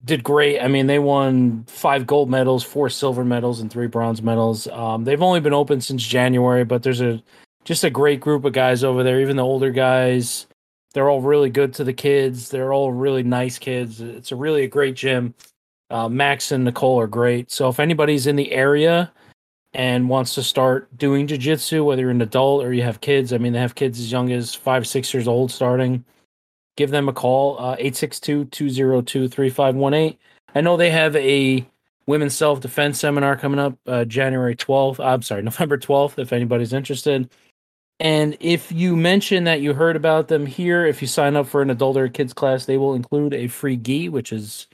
did great. I mean, they won five gold medals, four silver medals, and three bronze medals. Um, they've only been open since January, but there's a just a great group of guys over there. Even the older guys, they're all really good to the kids. They're all really nice kids. It's a really a great gym. Uh, Max and Nicole are great. So if anybody's in the area and wants to start doing jujitsu, whether you're an adult or you have kids, I mean, they have kids as young as five, six years old starting. Give them a call, uh, 862 202 3518. I know they have a women's self defense seminar coming up uh, January 12th. I'm sorry, November 12th, if anybody's interested. And if you mention that you heard about them here, if you sign up for an adult or kids class, they will include a free gi, which is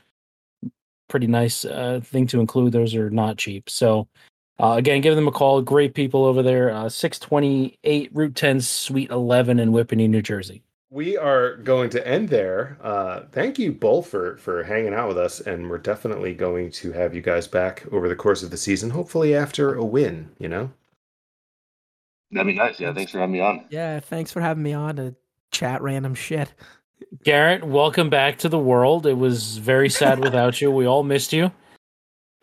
pretty nice uh, thing to include. Those are not cheap. So, uh, again, give them a call. Great people over there. Uh, 628 Route 10, Suite 11 in Whippany, New Jersey. We are going to end there. Uh, thank you both for for hanging out with us, and we're definitely going to have you guys back over the course of the season. Hopefully, after a win. You know. That'd be nice. Yeah, thanks for having me on. Yeah, thanks for having me on to chat random shit. Garrett, welcome back to the world. It was very sad without you. We all missed you.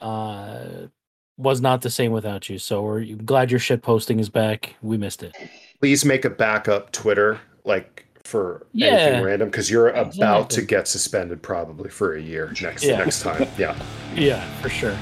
Uh, was not the same without you. So we're glad your shit posting is back. We missed it. Please make a backup Twitter, like for Yeah. anything random, because you're about Exactly. to get suspended probably for a year next Yeah. next time. Yeah. Yeah, for sure.